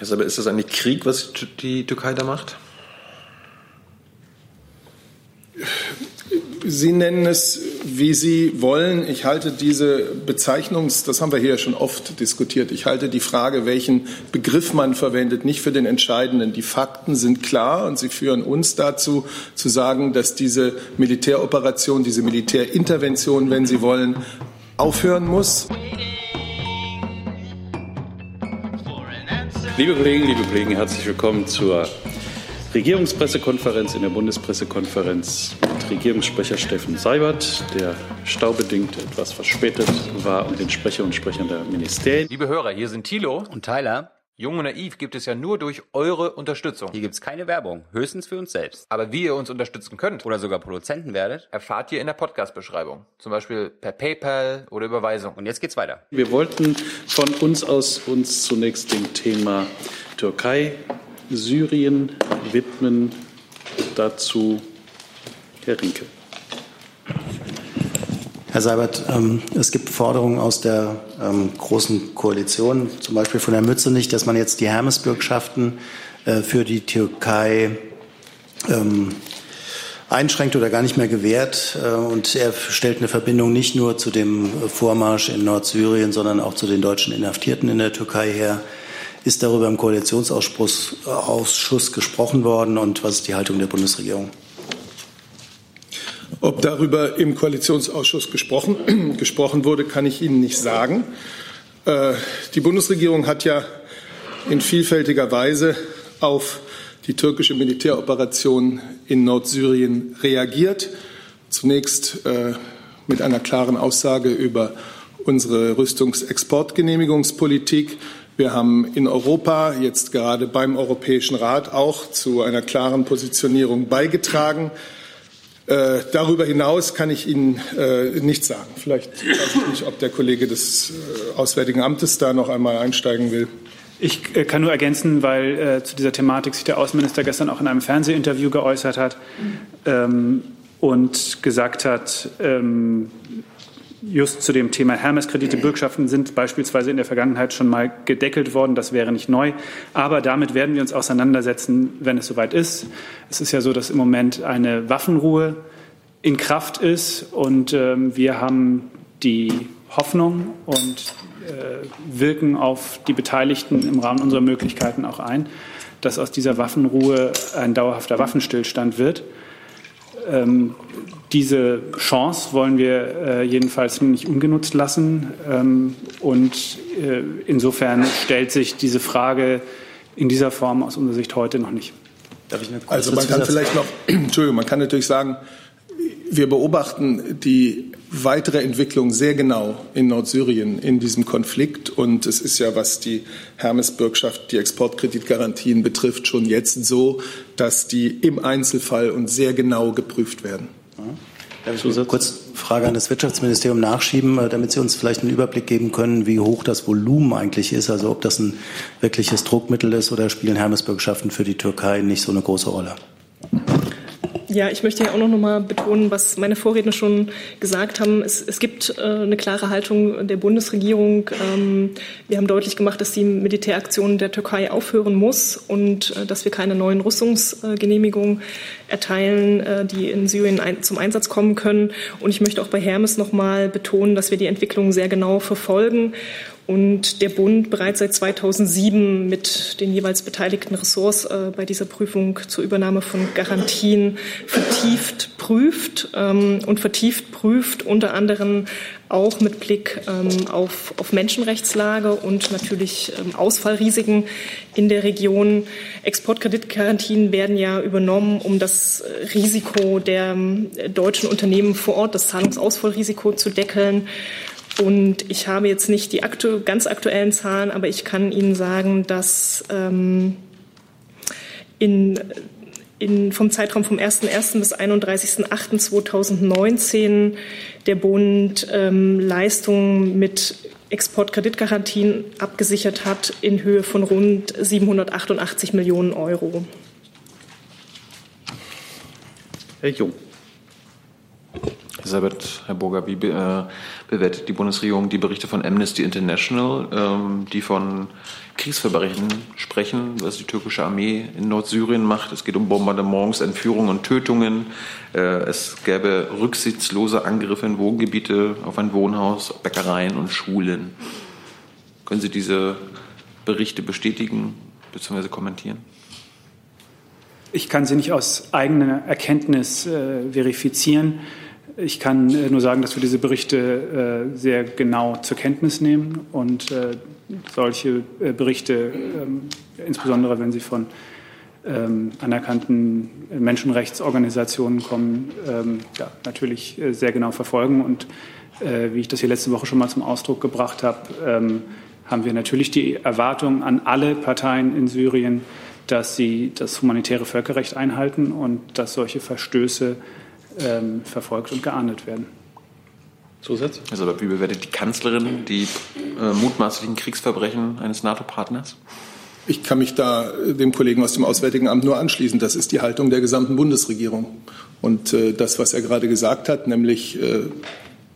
Aber ist das eigentlich Krieg, was die Türkei da macht? Sie nennen es, wie Sie wollen. Ich halte diese Bezeichnung, das haben wir hier schon oft diskutiert, ich halte die Frage, welchen Begriff man verwendet, nicht für den entscheidenden. Die Fakten sind klar und sie führen uns dazu, zu sagen, dass diese Militäroperation, diese Militärintervention, wenn Sie wollen, aufhören muss. Liebe Kollegen, liebe Kollegen, herzlich willkommen zur Regierungspressekonferenz in der Bundespressekonferenz mit Regierungssprecher Steffen Seibert, der staubedingt etwas verspätet war, und den Sprecher und Sprechern der Ministerien. Liebe Hörer, hier sind Thilo und Tyler. Jung und naiv gibt es ja nur durch eure Unterstützung. Hier gibt es keine Werbung, höchstens für uns selbst. Aber wie ihr uns unterstützen könnt oder sogar Produzenten werdet, erfahrt ihr in der Podcast-Beschreibung. Zum Beispiel per PayPal oder Überweisung. Und jetzt geht's weiter. Wir wollten von uns aus uns zunächst dem Thema Türkei, Syrien widmen. Dazu Herr Rinke. Herr Seibert, ähm, es gibt Forderungen aus der ähm, Großen Koalition, zum Beispiel von Herrn Mützenich, dass man jetzt die Hermesbürgschaften äh, für die Türkei ähm, einschränkt oder gar nicht mehr gewährt. Äh, und er stellt eine Verbindung nicht nur zu dem Vormarsch in Nordsyrien, sondern auch zu den deutschen Inhaftierten in der Türkei her. Ist darüber im Koalitionsausschuss gesprochen worden und was ist die Haltung der Bundesregierung? Ob darüber im Koalitionsausschuss gesprochen, gesprochen wurde, kann ich Ihnen nicht sagen. Äh, die Bundesregierung hat ja in vielfältiger Weise auf die türkische Militäroperation in Nordsyrien reagiert. Zunächst äh, mit einer klaren Aussage über unsere Rüstungsexportgenehmigungspolitik. Wir haben in Europa jetzt gerade beim Europäischen Rat auch zu einer klaren Positionierung beigetragen. Äh, darüber hinaus kann ich Ihnen äh, nichts sagen. Vielleicht weiß ich nicht, ob der Kollege des äh, Auswärtigen Amtes da noch einmal einsteigen will. Ich äh, kann nur ergänzen, weil äh, zu dieser Thematik sich der Außenminister gestern auch in einem Fernsehinterview geäußert hat ähm, und gesagt hat, ähm, just zu dem Thema Hermes-Kredite, Bürgschaften sind beispielsweise in der Vergangenheit schon mal gedeckelt worden. Das wäre nicht neu. Aber damit werden wir uns auseinandersetzen, wenn es soweit ist. Es ist ja so, dass im Moment eine Waffenruhe in Kraft ist und ähm, wir haben die Hoffnung und äh, wirken auf die Beteiligten im Rahmen unserer Möglichkeiten auch ein, dass aus dieser Waffenruhe ein dauerhafter Waffenstillstand wird. Ähm, diese Chance wollen wir äh, jedenfalls nicht ungenutzt lassen. Ähm, und äh, insofern stellt sich diese Frage in dieser Form aus unserer Sicht heute noch nicht. also man kann vielleicht noch, Entschuldigung, man kann natürlich sagen, wir beobachten die weitere Entwicklung sehr genau in Nordsyrien in diesem Konflikt. Und es ist ja, was die Hermes-Bürgschaft, die Exportkreditgarantien betrifft, schon jetzt so, dass die im Einzelfall und sehr genau geprüft werden. Darf ich eine kurz Frage an das Wirtschaftsministerium nachschieben, äh, damit Sie uns vielleicht einen Überblick geben können, wie hoch das Volumen eigentlich ist, also ob das ein wirkliches Druckmittel ist oder spielen Hermesbürgschaften für die Türkei nicht so eine große Rolle? Ja, ich möchte ja auch noch mal betonen, was meine Vorredner schon gesagt haben. Es, es gibt äh, eine klare Haltung der Bundesregierung. Ähm, wir haben deutlich gemacht, dass die Militäraktion der Türkei aufhören muss und äh, dass wir keine neuen Rüstungsgenehmigungen erteilen, äh, die in Syrien ein, zum Einsatz kommen können. Und ich möchte auch bei Hermes noch mal betonen, dass wir die Entwicklung sehr genau verfolgen und der Bund bereits seit 2007 mit den jeweils beteiligten Ressorts äh, bei dieser Prüfung zur Übernahme von Garantien vertieft prüft ähm, und vertieft prüft, unter anderem auch mit Blick ähm, auf, auf Menschenrechtslage und natürlich ähm, Ausfallrisiken in der Region. Exportkreditgarantien werden ja übernommen, um das Risiko der äh, deutschen Unternehmen vor Ort, das Zahlungsausfallrisiko zu deckeln. Und ich habe jetzt nicht die aktu ganz aktuellen Zahlen, aber ich kann Ihnen sagen, dass ähm, in, in, vom Zeitraum vom 01.01. bis 31.08.2019 der Bund ähm, Leistungen mit Exportkreditgarantien abgesichert hat in Höhe von rund 788 Millionen Euro. Herr Jung. Elisabeth, Herr Burger, wie äh, bewertet die Bundesregierung die Berichte von Amnesty International, ähm, die von Kriegsverbrechen sprechen, was die türkische Armee in Nordsyrien macht? Es geht um Bombardements, Entführungen und Tötungen. Äh, es gäbe rücksichtslose Angriffe in Wohngebiete, auf ein Wohnhaus, Bäckereien und Schulen. Können Sie diese Berichte bestätigen bzw. kommentieren? Ich kann sie nicht aus eigener Erkenntnis äh, verifizieren. Ich kann äh, nur sagen, dass wir diese Berichte äh, sehr genau zur Kenntnis nehmen und äh, solche Berichte, ähm, insbesondere wenn sie von ähm, anerkannten Menschenrechtsorganisationen kommen, ähm, ja, natürlich sehr genau verfolgen. Und wie ich das hier letzte Woche schon mal zum Ausdruck gebracht habe, haben wir natürlich die Erwartung an alle Parteien in Syrien, dass sie das humanitäre Völkerrecht einhalten und dass solche Verstöße ähm, verfolgt und geahndet werden. Zusatz? Also, wie bewertet die Kanzlerin die äh, mutmaßlichen Kriegsverbrechen eines NATO-Partners? Ich kann mich da äh, dem Kollegen aus dem Auswärtigen Amt nur anschließen. Das ist die Haltung der gesamten Bundesregierung. Und äh, das, was er gerade gesagt hat, nämlich äh,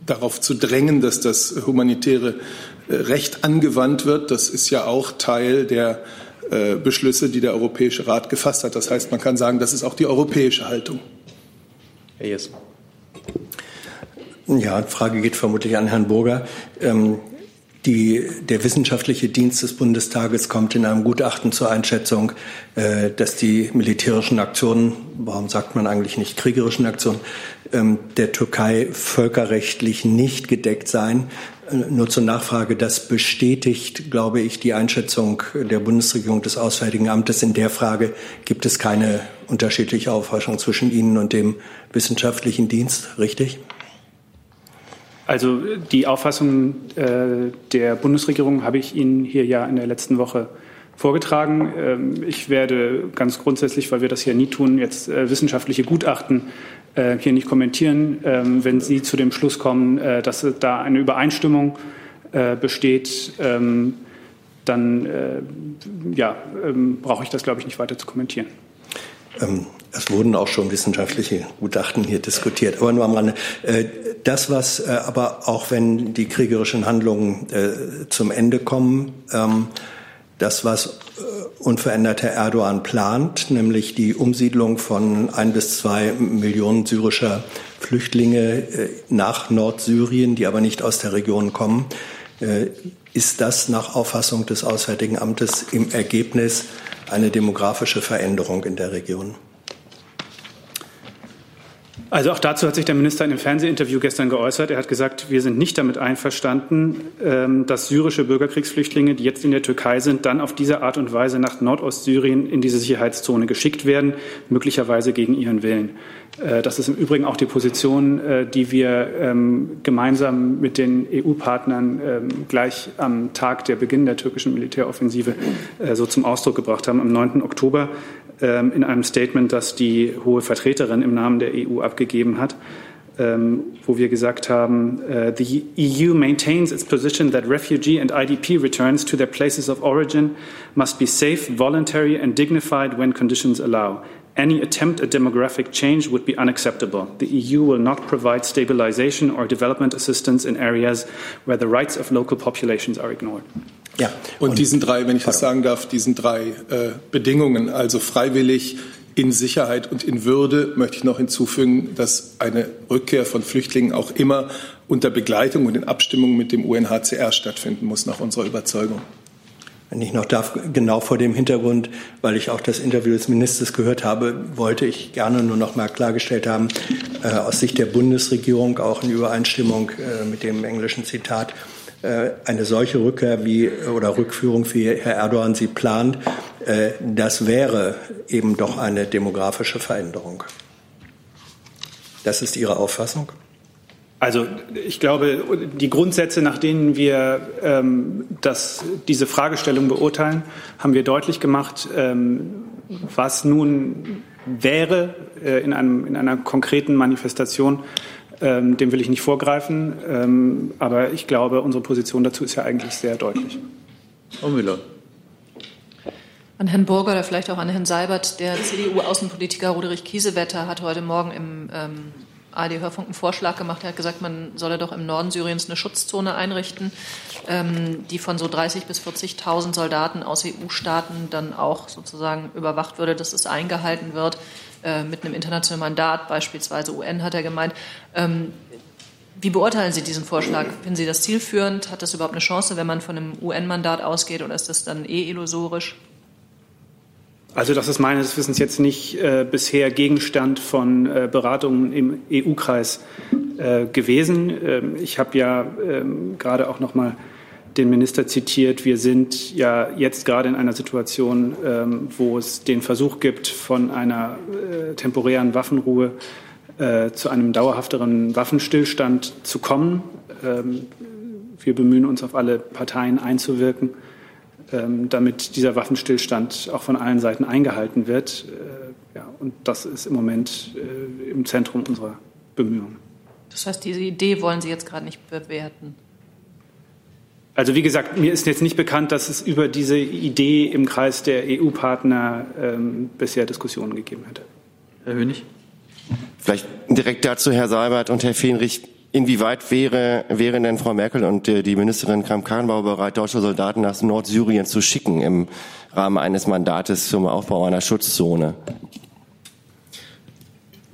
darauf zu drängen, dass das humanitäre äh, Recht angewandt wird, das ist ja auch Teil der äh, Beschlüsse, die der Europäische Rat gefasst hat. Das heißt, man kann sagen, das ist auch die europäische Haltung. Herr Jess. Ja, Frage geht vermutlich an Herrn Burger. Ähm, die, der wissenschaftliche Dienst des Bundestages kommt in einem Gutachten zur Einschätzung, äh, dass die militärischen Aktionen, warum sagt man eigentlich nicht kriegerischen Aktionen, ähm, der Türkei völkerrechtlich nicht gedeckt seien. Nur zur Nachfrage, das bestätigt, glaube ich, die Einschätzung der Bundesregierung des Auswärtigen Amtes. In der Frage gibt es keine unterschiedliche Auffassung zwischen Ihnen und dem wissenschaftlichen Dienst, richtig? Also die Auffassung äh, der Bundesregierung habe ich Ihnen hier ja in der letzten Woche vorgetragen. Ähm, ich werde ganz grundsätzlich, weil wir das hier nie tun, jetzt äh, wissenschaftliche Gutachten äh, hier nicht kommentieren. Ähm, wenn Sie zu dem Schluss kommen, äh, dass da eine Übereinstimmung äh, besteht, ähm, dann ja, ähm, brauche ich das, glaube ich, nicht weiter zu kommentieren. Es wurden auch schon wissenschaftliche Gutachten hier diskutiert, aber nur am Rande. Das, was aber auch wenn die kriegerischen Handlungen zum Ende kommen, das, was äh, unverändert Herr Erdogan plant, nämlich die Umsiedlung von ein bis zwei Millionen syrischer Flüchtlinge äh, nach Nordsyrien, die aber nicht aus der Region kommen, äh, ist das nach Auffassung des Auswärtigen Amtes im Ergebnis eine demografische Veränderung in der Region? Also auch dazu hat sich der Minister in einem Fernsehinterview gestern geäußert. Er hat gesagt, wir sind nicht damit einverstanden, ähm, dass syrische Bürgerkriegsflüchtlinge, die jetzt in der Türkei sind, dann auf diese Art und Weise nach Nordostsyrien in diese Sicherheitszone geschickt werden, möglicherweise gegen ihren Willen. Äh, das ist im Übrigen auch die Position, äh, die wir ähm, gemeinsam mit den EU-Partnern ähm, gleich am Tag der Beginn der türkischen Militäroffensive äh, so zum Ausdruck gebracht haben. Am 9. Oktober in einem Statement, das die hohe Vertreterin im Namen der EU abgegeben hat, ähm, wo wir gesagt haben, uh, the EU maintains its position that refugee and IDP returns to their places of origin must be safe, voluntary and dignified when conditions allow. Any attempt at demographic change would be unacceptable. The EU will not provide stabilization or development assistance in areas where the rights of local populations are ignored. Ja. Und, und diesen drei, wenn ich das sagen darf, diesen drei äh, Bedingungen, also freiwillig, in Sicherheit und in Würde, möchte ich noch hinzufügen, dass eine Rückkehr von Flüchtlingen auch immer unter Begleitung und in Abstimmung mit dem UNHCR stattfinden muss, nach unserer Überzeugung. Wenn ich noch darf, genau vor dem Hintergrund, weil ich auch das Interview des Ministers gehört habe, wollte ich gerne nur noch mal klargestellt haben, äh, aus Sicht der Bundesregierung, auch in Übereinstimmung äh, mit dem englischen Zitat, eine solche Rückkehr wie oder Rückführung, wie Herr Erdogan sie plant, äh, das wäre eben doch eine demografische Veränderung. Das ist Ihre Auffassung? Also ich glaube, die Grundsätze, nach denen wir ähm, das, diese Fragestellung beurteilen, haben wir deutlich gemacht. Ähm, was nun wäre äh, in, einem, in einer konkreten Manifestation, ähm, dem will ich nicht vorgreifen, ähm, aber ich glaube, unsere Position dazu ist ja eigentlich sehr deutlich. Frau Müller. An Herrn Burger oder vielleicht auch an Herrn Seibert. Der CDU-Außenpolitiker Roderich Kiesewetter hat heute Morgen im ähm, ARD-Hörfunk einen Vorschlag gemacht. Er hat gesagt, man solle doch im Norden Syriens eine Schutzzone einrichten, ähm, die von so 30.000 bis 40.000 Soldaten aus EU-Staaten dann auch sozusagen überwacht würde, dass es eingehalten wird äh, mit einem internationalen Mandat, beispielsweise UN, hat er gemeint. Ähm, wie beurteilen Sie diesen Vorschlag? Finden Sie das zielführend? Hat das überhaupt eine Chance, wenn man von einem UN-Mandat ausgeht, oder ist das dann eh illusorisch? Also das ist meines Wissens jetzt nicht äh, bisher Gegenstand von äh, Beratungen im EU-Kreis äh, gewesen. Ähm, ich habe ja ähm, gerade auch noch mal den Minister zitiert. Wir sind ja jetzt gerade in einer Situation, ähm, wo es den Versuch gibt, von einer äh, temporären Waffenruhe äh, zu einem dauerhafteren Waffenstillstand zu kommen. Ähm, wir bemühen uns auf alle Parteien einzuwirken. Ähm, damit dieser Waffenstillstand auch von allen Seiten eingehalten wird. Äh, ja, und das ist im Moment äh, im Zentrum unserer Bemühungen. Das heißt, diese Idee wollen Sie jetzt gerade nicht bewerten? Also wie gesagt, mir ist jetzt nicht bekannt, dass es über diese Idee im Kreis der EU-Partner ähm, bisher Diskussionen gegeben hätte. Herr Hönig? Vielleicht direkt dazu, Herr Seibert und Herr Fenrich. Inwieweit wäre, wären denn Frau Merkel und äh, die Ministerin Kramp-Karrenbauer bereit, deutsche Soldaten nach Nordsyrien zu schicken im Rahmen eines Mandates zum Aufbau einer Schutzzone?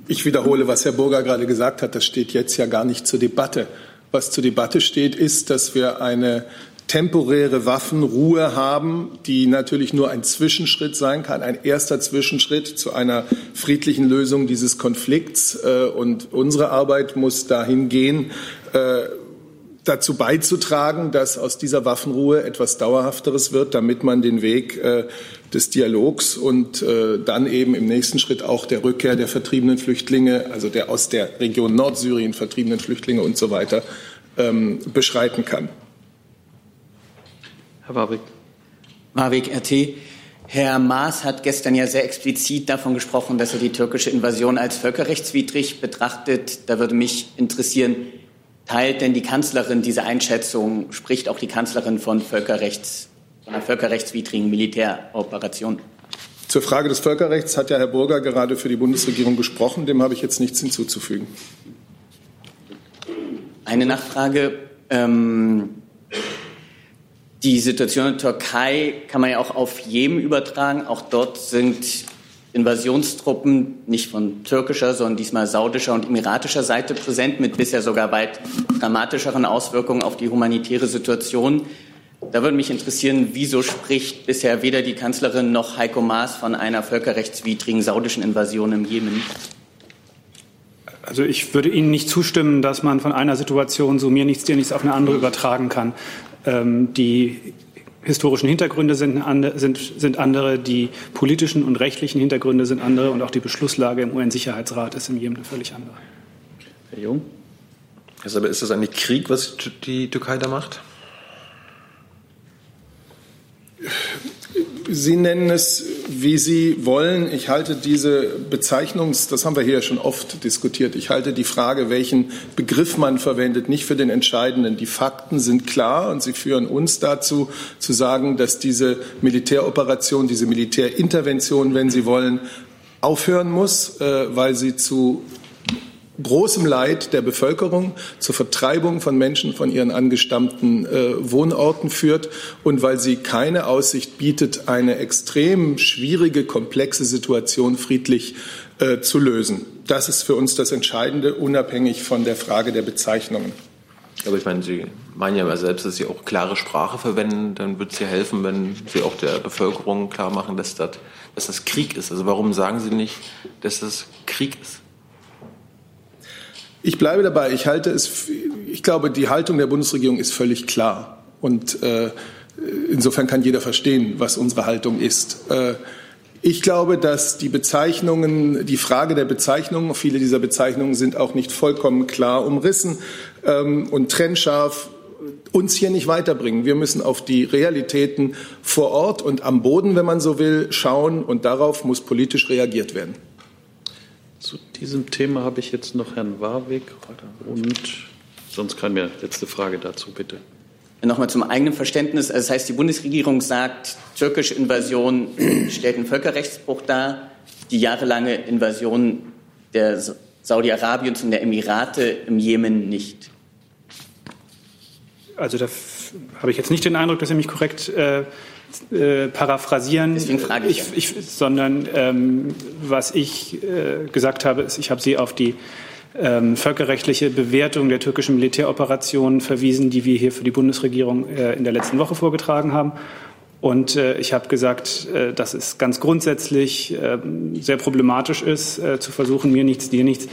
Ich wiederhole, was Herr Burger gerade gesagt hat. Das steht jetzt ja gar nicht zur Debatte. Was zur Debatte steht, ist, dass wir eine temporäre Waffenruhe haben, die natürlich nur ein Zwischenschritt sein kann, ein erster Zwischenschritt zu einer friedlichen Lösung dieses Konflikts. Äh, und unsere Arbeit muss dahin gehen, äh, dazu beizutragen, dass aus dieser Waffenruhe etwas Dauerhafteres wird, damit man den Weg äh, des Dialogs und dann eben im nächsten Schritt auch der Rückkehr der vertriebenen Flüchtlinge, also der aus der Region Nordsyrien vertriebenen Flüchtlinge und so weiter, ähm, beschreiten kann. Herr Warwick. Warwick, RT. Herr Maas hat gestern ja sehr explizit davon gesprochen, dass er die türkische Invasion als völkerrechtswidrig betrachtet. Da würde mich interessieren, teilt denn die Kanzlerin diese Einschätzung? Spricht auch die Kanzlerin von, Völkerrechts, von einer völkerrechtswidrigen Militäroperation? Zur Frage des Völkerrechts hat ja Herr Burger gerade für die Bundesregierung gesprochen. Dem habe ich jetzt nichts hinzuzufügen. Eine Nachfrage. Ähm, die Situation in der Türkei kann man ja auch auf jedem übertragen. Auch dort sind Invasionstruppen nicht von türkischer, sondern diesmal saudischer und emiratischer Seite präsent, mit bisher sogar weit dramatischeren Auswirkungen auf die humanitäre Situation. Da würde mich interessieren, wieso spricht bisher weder die Kanzlerin noch Heiko Maas von einer völkerrechtswidrigen saudischen Invasion im Jemen? Also ich würde Ihnen nicht zustimmen, dass man von einer Situation so mir nichts, dir nichts auf eine andere übertragen kann. Ähm, die historischen Hintergründe sind, sind, sind andere, die politischen und rechtlichen Hintergründe sind andere und auch die Beschlusslage im UN-Sicherheitsrat ist im Jemen eine völlig andere. Herr Jung? Ist, aber, ist das eigentlich Krieg, was die Türkei da macht? Sie nennen es, wie Sie wollen. Ich halte diese Bezeichnung, das haben wir hier schon oft diskutiert, ich halte die Frage, welchen Begriff man verwendet, nicht für den entscheidenden. Die Fakten sind klar und sie führen uns dazu, zu sagen, dass diese Militäroperation, diese Militärintervention, wenn Sie wollen, aufhören muss, äh, weil sie zu großem Leid der Bevölkerung, zur Vertreibung von Menschen von ihren angestammten äh, Wohnorten führt und weil sie keine Aussicht bietet, eine extrem schwierige, komplexe Situation friedlich äh, zu lösen. Das ist für uns das Entscheidende, unabhängig von der Frage der Bezeichnungen. Aber ich meine, Sie meinen ja selbst, dass Sie auch klare Sprache verwenden. Dann wird es ja helfen, wenn Sie auch der Bevölkerung klar machen, dass das, dass das Krieg ist. Also warum sagen Sie nicht, dass das Krieg ist? Ich bleibe dabei. Ich halte es, ich glaube, die Haltung der Bundesregierung ist völlig klar. Und äh, insofern kann jeder verstehen, was unsere Haltung ist. Äh, ich glaube, dass die Bezeichnungen, die Frage der Bezeichnungen, viele dieser Bezeichnungen sind auch nicht vollkommen klar umrissen ähm, und trennscharf uns hier nicht weiterbringen. Wir müssen auf die Realitäten vor Ort und am Boden, wenn man so will, schauen und darauf muss politisch reagiert werden. Zu diesem Thema habe ich jetzt noch Herrn Warwick und sonst keine letzte Frage dazu, bitte. Nochmal zum eigenen Verständnis. Also das heißt, die Bundesregierung sagt, türkische Invasion stellt einen Völkerrechtsbruch dar. Die jahrelange Invasion der Saudi-Arabiens und der Emirate im Jemen nicht. Also da habe ich jetzt nicht den Eindruck, dass Sie mich korrekt äh, äh, paraphrasieren. Ich. ich, ich sondern ähm, was ich äh, gesagt habe, ist, ich habe Sie auf die ähm, völkerrechtliche Bewertung der türkischen Militäroperationen verwiesen, die wir hier für die Bundesregierung äh, in der letzten Woche vorgetragen haben. Und äh, ich habe gesagt, äh, dass es ganz grundsätzlich äh, sehr problematisch ist, äh, zu versuchen, mir nichts, dir nichts,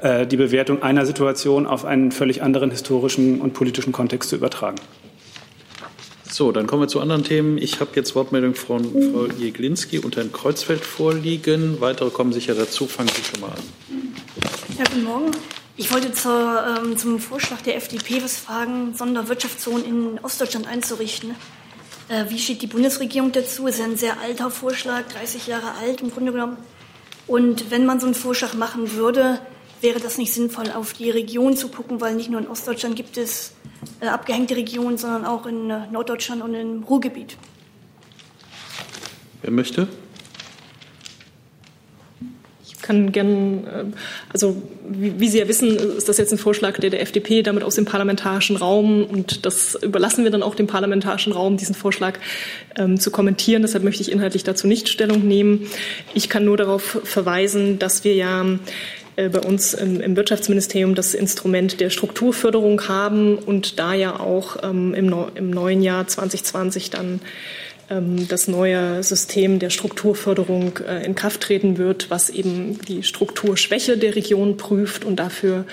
äh, die Bewertung einer Situation auf einen völlig anderen historischen und politischen Kontext zu übertragen. So, dann kommen wir zu anderen Themen. Ich habe jetzt Wortmeldung von Frau Jeglinski und Herrn Kreuzfeld vorliegen. Weitere kommen sicher dazu. Fangen Sie schon mal an. Ja, guten Morgen. Ich wollte zur, ähm, zum Vorschlag der FDP was fragen, Sonderwirtschaftszonen in Ostdeutschland einzurichten. Äh, wie steht die Bundesregierung dazu? Es ist ein sehr alter Vorschlag, 30 Jahre alt im Grunde genommen. Und wenn man so einen Vorschlag machen würde, wäre das nicht sinnvoll, auf die Region zu gucken, weil nicht nur in Ostdeutschland gibt es äh, abgehängte Regionen, sondern auch in äh, Norddeutschland und im Ruhrgebiet. Wer möchte? Ich kann gern, äh, also wie, wie, Sie ja wissen, ist das jetzt ein Vorschlag der, der FDP, damit aus dem parlamentarischen Raum und das überlassen wir dann auch dem parlamentarischen Raum, diesen Vorschlag ähm, zu kommentieren. Deshalb möchte ich inhaltlich dazu nicht Stellung nehmen. Ich kann nur darauf verweisen, dass wir ja bei uns im, Wirtschaftsministerium das Instrument der Strukturförderung haben und da ja auch ähm, im, im, neuen Jahr 2020 dann ähm, das neue System der Strukturförderung äh, in Kraft treten wird, was eben die Strukturschwäche der Region prüft und dafür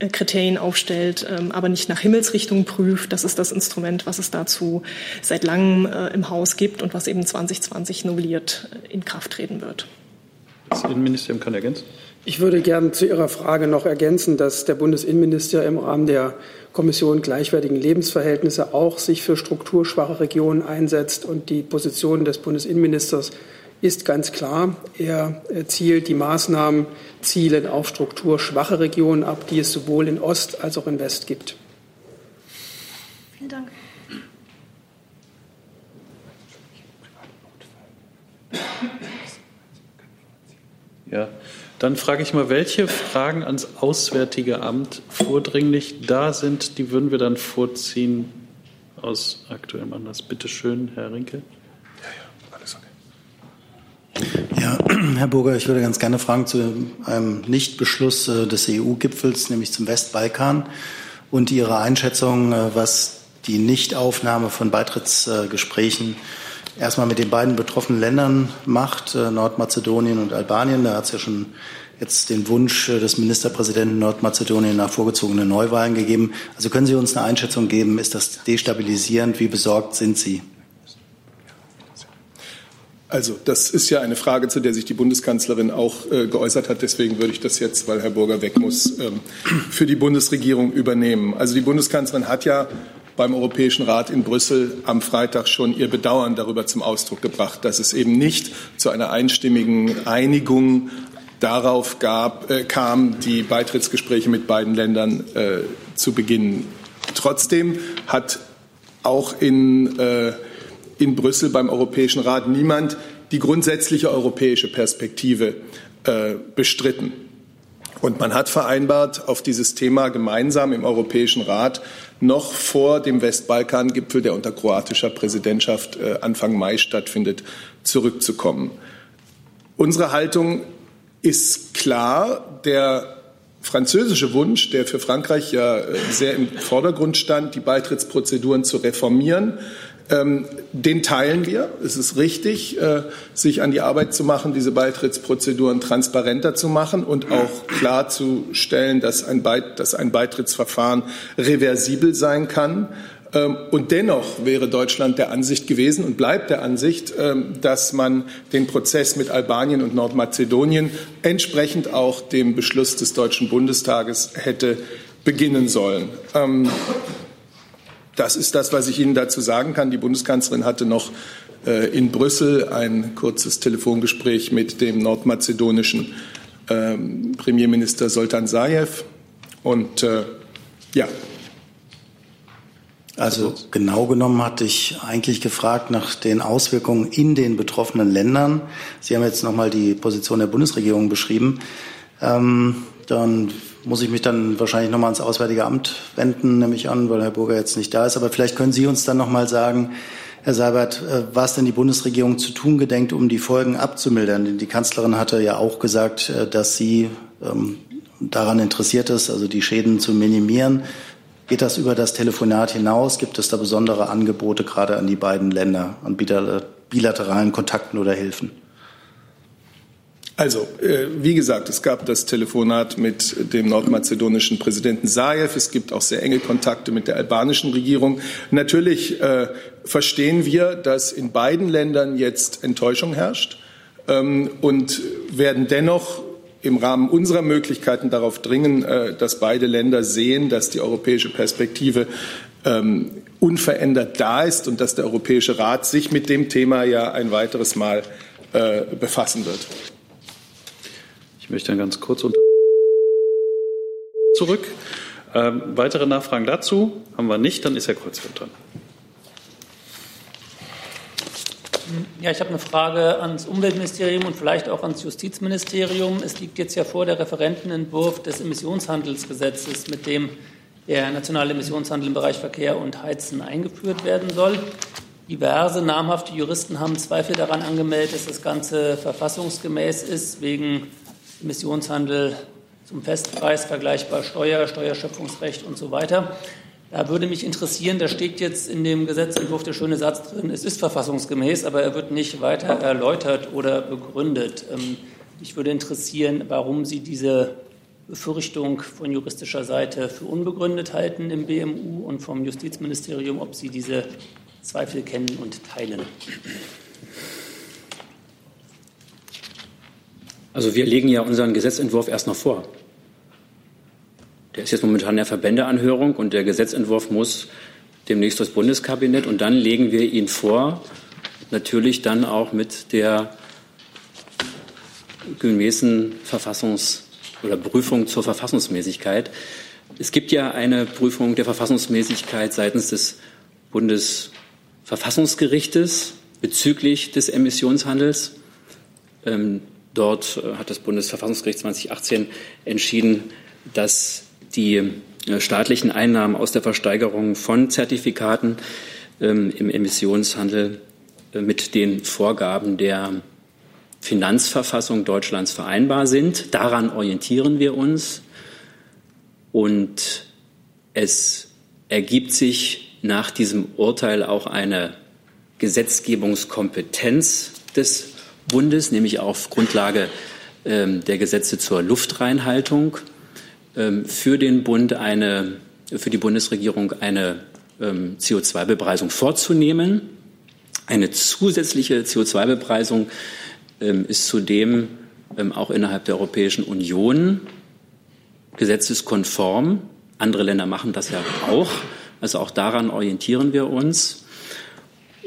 äh, Kriterien aufstellt, ähm, aber nicht nach Himmelsrichtung prüft. Das ist das Instrument, was es dazu seit langem äh, im Haus gibt und was eben 2020 novelliert äh, in Kraft treten wird. Das Innenministerium kann ergänzen. Ich würde gerne zu Ihrer Frage noch ergänzen, dass der Bundesinnenminister im Rahmen der Kommission gleichwertigen Lebensverhältnisse auch sich für strukturschwache Regionen einsetzt. Und die Position des Bundesinnenministers ist ganz klar. Er zielt die Maßnahmen zielen auf strukturschwache Regionen ab, die es sowohl in Ost als auch in West gibt. Vielen Dank. Ja, dann frage ich mal, welche Fragen ans Auswärtige Amt vordringlich da sind. Die würden wir dann vorziehen aus aktuellem Anlass. Bitte schön, Herr Rinke. Ja, Herr Burger, ich würde ganz gerne fragen zu einem Nichtbeschluss äh, des EU-Gipfels, nämlich zum Westbalkan und Ihre Einschätzung, äh, was die Nichtaufnahme von Beitrittsgesprächen erstmal mit den beiden betroffenen Ländern macht, äh, Nordmazedonien und Albanien. Da hat es ja schon jetzt den Wunsch äh, des Ministerpräsidenten Nordmazedonien nach vorgezogenen Neuwahlen gegeben. Also können Sie uns eine Einschätzung geben, ist das destabilisierend? Wie besorgt sind Sie? Also das ist ja eine Frage, zu der sich die Bundeskanzlerin auch äh, geäußert hat. Deswegen würde ich das jetzt, weil Herr Burger weg muss, ähm, für die Bundesregierung übernehmen. Also die Bundeskanzlerin hat ja beim Europäischen Rat in Brüssel am Freitag schon ihr Bedauern darüber zum Ausdruck gebracht, dass es eben nicht zu einer einstimmigen Einigung darauf gab, äh, kam, die Beitrittsgespräche mit beiden Ländern äh, zu beginnen. Trotzdem hat auch in, äh, in Brüssel beim Europäischen Rat niemand die grundsätzliche europäische Perspektive äh, bestritten. Und man hat vereinbart, auf dieses Thema gemeinsam im Europäischen Rat noch vor dem Westbalkan-Gipfel, der unter kroatischer Präsidentschaft äh, Anfang Mai stattfindet, zurückzukommen. Unsere Haltung ist klar. Der französische Wunsch, der für Frankreich ja äh, sehr im Vordergrund stand, die Beitrittsprozeduren zu reformieren, ähm, den teilen wir. Es ist richtig, äh, sich an die Arbeit zu machen, diese Beitrittsprozeduren transparenter zu machen und auch klarzustellen, dass ein, Beit dass ein Beitrittsverfahren reversibel sein kann. Ähm, und dennoch wäre Deutschland der Ansicht gewesen und bleibt der Ansicht, ähm, dass man den Prozess mit Albanien und Nordmazedonien entsprechend auch dem Beschluss des Deutschen Bundestages hätte beginnen sollen. Ähm, das ist das, was ich Ihnen dazu sagen kann. Die Bundeskanzlerin hatte noch äh, in Brüssel ein kurzes Telefongespräch mit dem nordmazedonischen ähm, Premierminister Soltan Sajew. Und äh, ja. Also genau genommen hatte ich eigentlich gefragt nach den Auswirkungen in den betroffenen Ländern. Sie haben jetzt nochmal die Position der Bundesregierung beschrieben. Ähm, Dann muss ich mich dann wahrscheinlich nochmal ans Auswärtige Amt wenden, nehme ich an, weil Herr Burger jetzt nicht da ist. Aber vielleicht können Sie uns dann nochmal sagen, Herr Seibert, äh, was denn die Bundesregierung zu tun gedenkt, um die Folgen abzumildern. Die Kanzlerin hatte ja auch gesagt, äh, dass sie ähm, daran interessiert ist, also die Schäden zu minimieren. Geht das über das Telefonat hinaus? Gibt es da besondere Angebote gerade an die beiden Länder, an bilateralen Kontakten oder Hilfen? Also, äh, wie gesagt, es gab das Telefonat mit dem nordmazedonischen Präsidenten Zaev. Es gibt auch sehr enge Kontakte mit der albanischen Regierung. Natürlich äh, verstehen wir, dass in beiden Ländern jetzt Enttäuschung herrscht ähm, und werden dennoch im Rahmen unserer Möglichkeiten darauf dringen, äh, dass beide Länder sehen, dass die europäische Perspektive ähm, unverändert da ist und dass der Europäische Rat sich mit dem Thema ja ein weiteres Mal äh, befassen wird. Ich möchte dann ganz kurz unter zurück. Ähm, weitere Nachfragen dazu haben wir nicht. Dann ist Herr Kreuzfeld dran. Ja, ich habe eine Frage ans Umweltministerium und vielleicht auch ans Justizministerium. Es liegt jetzt ja vor der Referentenentwurf des Emissionshandelsgesetzes, mit dem der nationale Emissionshandel im Bereich Verkehr und Heizen eingeführt werden soll. Diverse namhafte Juristen haben Zweifel daran angemeldet, dass das Ganze verfassungsgemäß ist, wegen Emissionshandel zum Festpreis, vergleichbar Steuer, Steuerschöpfungsrecht und so weiter. Da würde mich interessieren, da steht jetzt in dem Gesetzentwurf der schöne Satz drin, es ist verfassungsgemäß, aber er wird nicht weiter erläutert oder begründet. Ähm, mich würde interessieren, warum Sie diese Befürchtung von juristischer Seite für unbegründet halten im BMU und vom Justizministerium, ob Sie diese Zweifel kennen und teilen. Also wir legen ja unseren Gesetzentwurf erst noch vor. Der ist jetzt momentan in der Verbändeanhörung und der Gesetzentwurf muss demnächst das Bundeskabinett und dann legen wir ihn vor, natürlich dann auch mit der gemäßen Verfassungs- oder Prüfung zur Verfassungsmäßigkeit. Es gibt ja eine Prüfung der Verfassungsmäßigkeit seitens des Bundesverfassungsgerichtes bezüglich des Emissionshandels. Ähm, Dort äh, hat das Bundesverfassungsgericht 2018 entschieden, dass die äh, staatlichen Einnahmen aus der Versteigerung von Zertifikaten ähm, im Emissionshandel äh, mit den Vorgaben der Finanzverfassung Deutschlands vereinbar sind. Daran orientieren wir uns. Und es ergibt sich nach diesem Urteil auch eine Gesetzgebungskompetenz des Bundes, nämlich auf Grundlage ähm, der Gesetze zur Luftreinhaltung, ähm, für den Bund eine, für die Bundesregierung eine ähm, CO2-Bepreisung vorzunehmen. Eine zusätzliche CO2-Bepreisung ähm, ist zudem auch innerhalb der Europäischen Union gesetzeskonform. Andere Länder machen das ja auch. Also auch daran orientieren wir uns.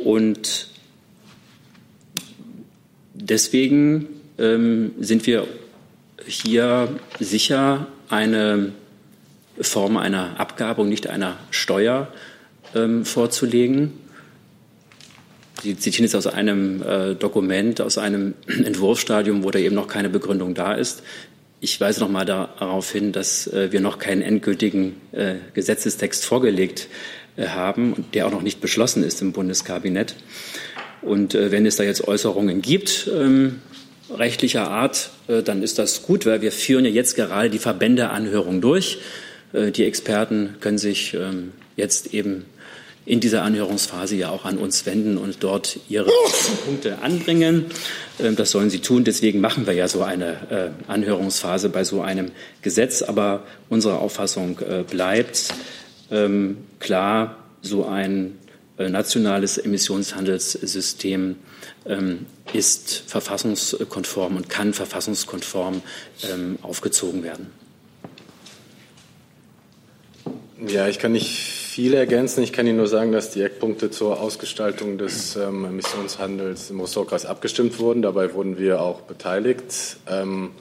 Und deswegen ähm, sind wir hier sicher, eine Form einer Abgabe und nicht einer Steuer ähm, vorzulegen. Sie zitieren jetzt aus einem äh, Dokument, aus einem Entwurfsstadium, wo da eben noch keine Begründung da ist. Ich weise noch mal darauf hin, dass äh, wir noch keinen endgültigen äh, Gesetzestext vorgelegt äh, haben, der auch noch nicht beschlossen ist im Bundeskabinett. Und äh, wenn es da jetzt Äußerungen gibt, ähm, rechtlicher Art, äh, dann ist das gut, weil wir führen ja jetzt gerade die Verbändeanhörung durch. Äh, die Experten können sich ähm, jetzt eben in dieser Anhörungsphase ja auch an uns wenden und dort ihre Punkte anbringen. Ähm, das sollen sie tun. Deswegen machen wir ja so eine äh, Anhörungsphase bei so einem Gesetz. Aber unsere Auffassung äh, bleibt ähm, klar, so ein nationales Emissionshandelssystem ähm, ist verfassungskonform und kann verfassungskonform ähm, aufgezogen werden. Ja, ich kann nicht viel ergänzen. Ich kann Ihnen nur sagen, dass die Eckpunkte zur Ausgestaltung des ähm, Emissionshandels im Ressortkreis abgestimmt wurden. Dabei wurden wir auch beteiligt. Ähm,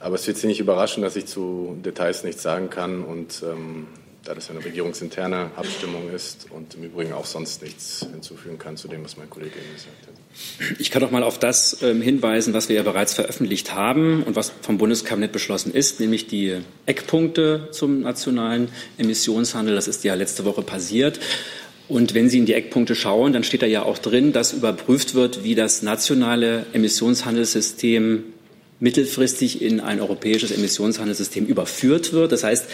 aber es wird Sie nicht überraschen, dass ich zu Details nichts sagen kann und ähm, da das eine regierungsinterne Abstimmung ist und im Übrigen auch sonst nichts hinzufügen kann zu dem, was mein Kollege eben gesagt hat. Ich kann doch mal auf das ähm, hinweisen, was wir ja bereits veröffentlicht haben und was vom Bundeskabinett beschlossen ist, nämlich die Eckpunkte zum nationalen Emissionshandel. Das ist ja letzte Woche passiert. Und wenn Sie in die Eckpunkte schauen, dann steht da ja auch drin, dass überprüft wird, wie das nationale Emissionshandelssystem mittelfristig in ein europäisches Emissionshandelssystem überführt wird. Das heißt,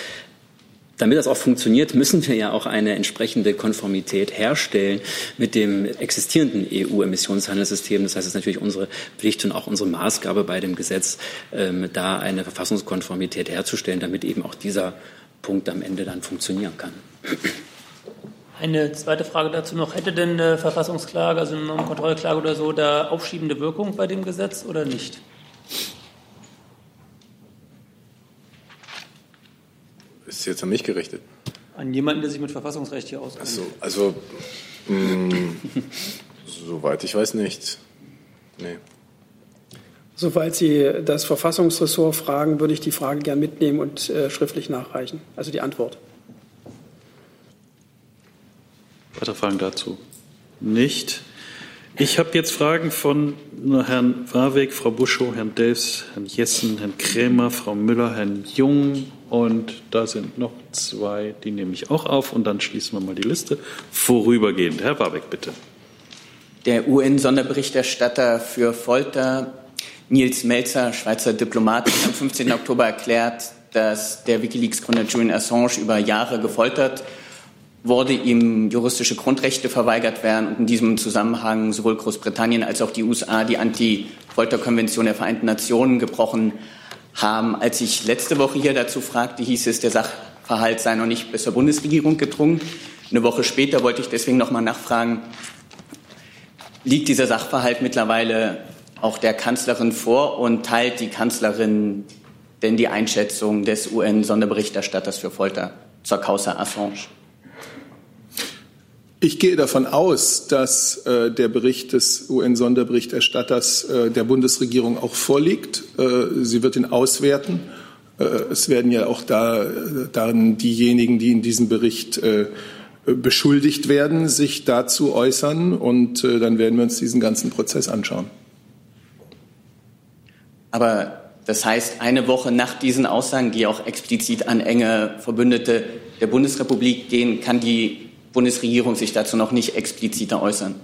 damit das auch funktioniert, müssen wir ja auch eine entsprechende Konformität herstellen mit dem existierenden EU-Emissionshandelssystem. Das heißt, es ist natürlich unsere Pflicht und auch unsere Maßgabe bei dem Gesetz, ähm, da eine Verfassungskonformität herzustellen, damit eben auch dieser Punkt am Ende dann funktionieren kann. Eine zweite Frage dazu noch. Hätte denn eine Verfassungsklage, also eine Kontrollklage oder so, da aufschiebende Wirkung bei dem Gesetz oder nicht? Ist jetzt an mich gerichtet? An jemanden, der sich mit Verfassungsrecht hier auskennt. So, also, mh, soweit ich weiß nicht. Nee. Soweit Sie das Verfassungsressort fragen, würde ich die Frage gern mitnehmen und äh, schriftlich nachreichen. Also die Antwort. Weitere Fragen dazu? Nicht. Ich habe jetzt Fragen von Herrn Warweg, Frau Buschow, Herrn Delfs, Herrn Jessen, Herrn Krämer, Frau Müller, Herrn Jung und da sind noch zwei, die nehme ich auch auf und dann schließen wir mal die Liste. Vorübergehend. Herr Warweg, bitte. Der UN-Sonderberichterstatter für Folter, Nils Melzer, Schweizer Diplomat, hat am 15. Oktober erklärt, dass der Wikileaks-Gründer Julian Assange über Jahre gefoltert wurde, ihm juristische Grundrechte verweigert werden und in diesem Zusammenhang sowohl Großbritannien als auch die USA die Anti-Folter-Konvention der Vereinten Nationen gebrochen haben. Als ich letzte Woche hier dazu fragte, hieß es, der Sachverhalt sei noch nicht bis zur Bundesregierung gedrungen. Eine Woche später wollte ich deswegen noch mal nachfragen, liegt dieser Sachverhalt mittlerweile auch der Kanzlerin vor und teilt die Kanzlerin denn die Einschätzung des UN-Sonderberichterstatters für Folter zur Causa Assange? Ich gehe davon aus, dass äh, der Bericht des UN-Sonderberichterstatters äh, der Bundesregierung auch vorliegt. Äh, sie wird ihn auswerten. Äh, es werden ja auch da dann diejenigen, die in diesem Bericht äh, beschuldigt werden, sich dazu äußern. Und äh, dann werden wir uns diesen ganzen Prozess anschauen. Aber das heißt, eine Woche nach diesen Aussagen, die auch explizit an enge Verbündete der Bundesrepublik gehen, kann die Bundesregierung sich dazu noch nicht expliziter äußern?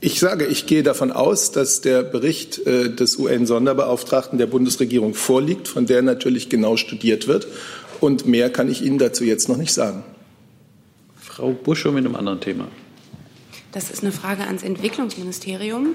Ich sage, ich gehe davon aus, dass der Bericht äh, des UN-Sonderbeauftragten der Bundesregierung vorliegt, von der natürlich genau studiert wird. Und mehr kann ich Ihnen dazu jetzt noch nicht sagen. Frau Buschow mit einem anderen Thema. Das ist eine Frage ans Entwicklungsministerium.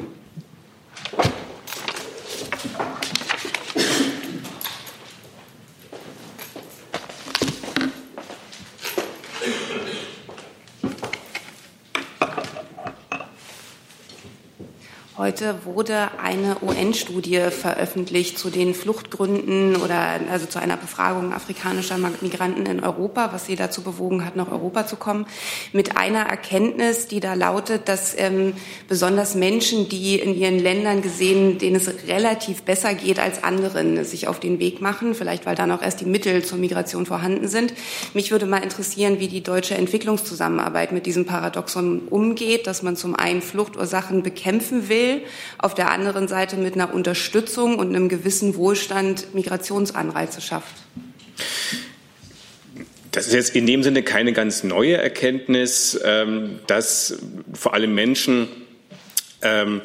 Heute wurde eine UN-Studie veröffentlicht zu den Fluchtgründen oder also zu einer Befragung afrikanischer Migranten in Europa, was sie dazu bewogen hat, nach Europa zu kommen, mit einer Erkenntnis, die da lautet, dass ähm, besonders Menschen, die in ihren Ländern gesehen, denen es relativ besser geht als anderen, sich auf den Weg machen, vielleicht weil dann auch erst die Mittel zur Migration vorhanden sind. Mich würde mal interessieren, wie die deutsche Entwicklungszusammenarbeit mit diesem Paradoxon umgeht, dass man zum einen Fluchtursachen bekämpfen will, will, auf der anderen Seite mit einer Unterstützung und einem gewissen Wohlstand Migrationsanreize schafft. Das ist jetzt in dem Sinne keine ganz neue Erkenntnis, ähm, dass vor allem Menschen, ähm,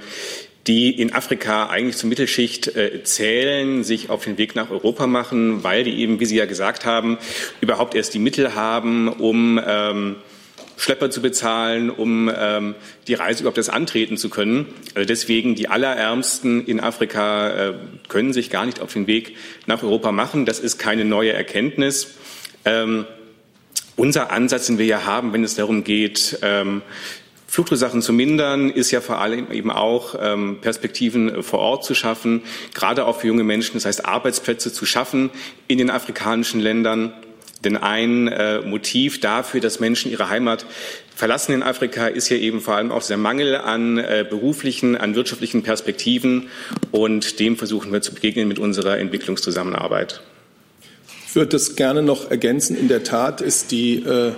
die in Afrika eigentlich zur Mittelschicht äh, zählen, sich auf den Weg nach Europa machen, weil die eben, wie Sie ja gesagt haben, überhaupt erst die Mittel haben, um ähm, Schlepper zu bezahlen, um ähm, die Reise überhaupt erst antreten zu können. Also deswegen die Allerärmsten in Afrika äh, können sich gar nicht auf den Weg nach Europa machen. Das ist keine neue Erkenntnis. Ähm, unser Ansatz, den wir ja haben, wenn es darum geht, ähm, Fluchtursachen zu mindern, ist ja vor allem eben auch ähm, Perspektiven vor Ort zu schaffen, gerade auch für junge Menschen, das heißt Arbeitsplätze zu schaffen in den afrikanischen Ländern. Denn ein äh, Motiv dafür, dass Menschen ihre Heimat verlassen in Afrika, ist ja eben vor allem auch der Mangel an äh, beruflichen, an wirtschaftlichen Perspektiven. Und dem versuchen wir zu begegnen mit unserer Entwicklungszusammenarbeit. Ich würde das gerne noch ergänzen. In der Tat ist, die, äh,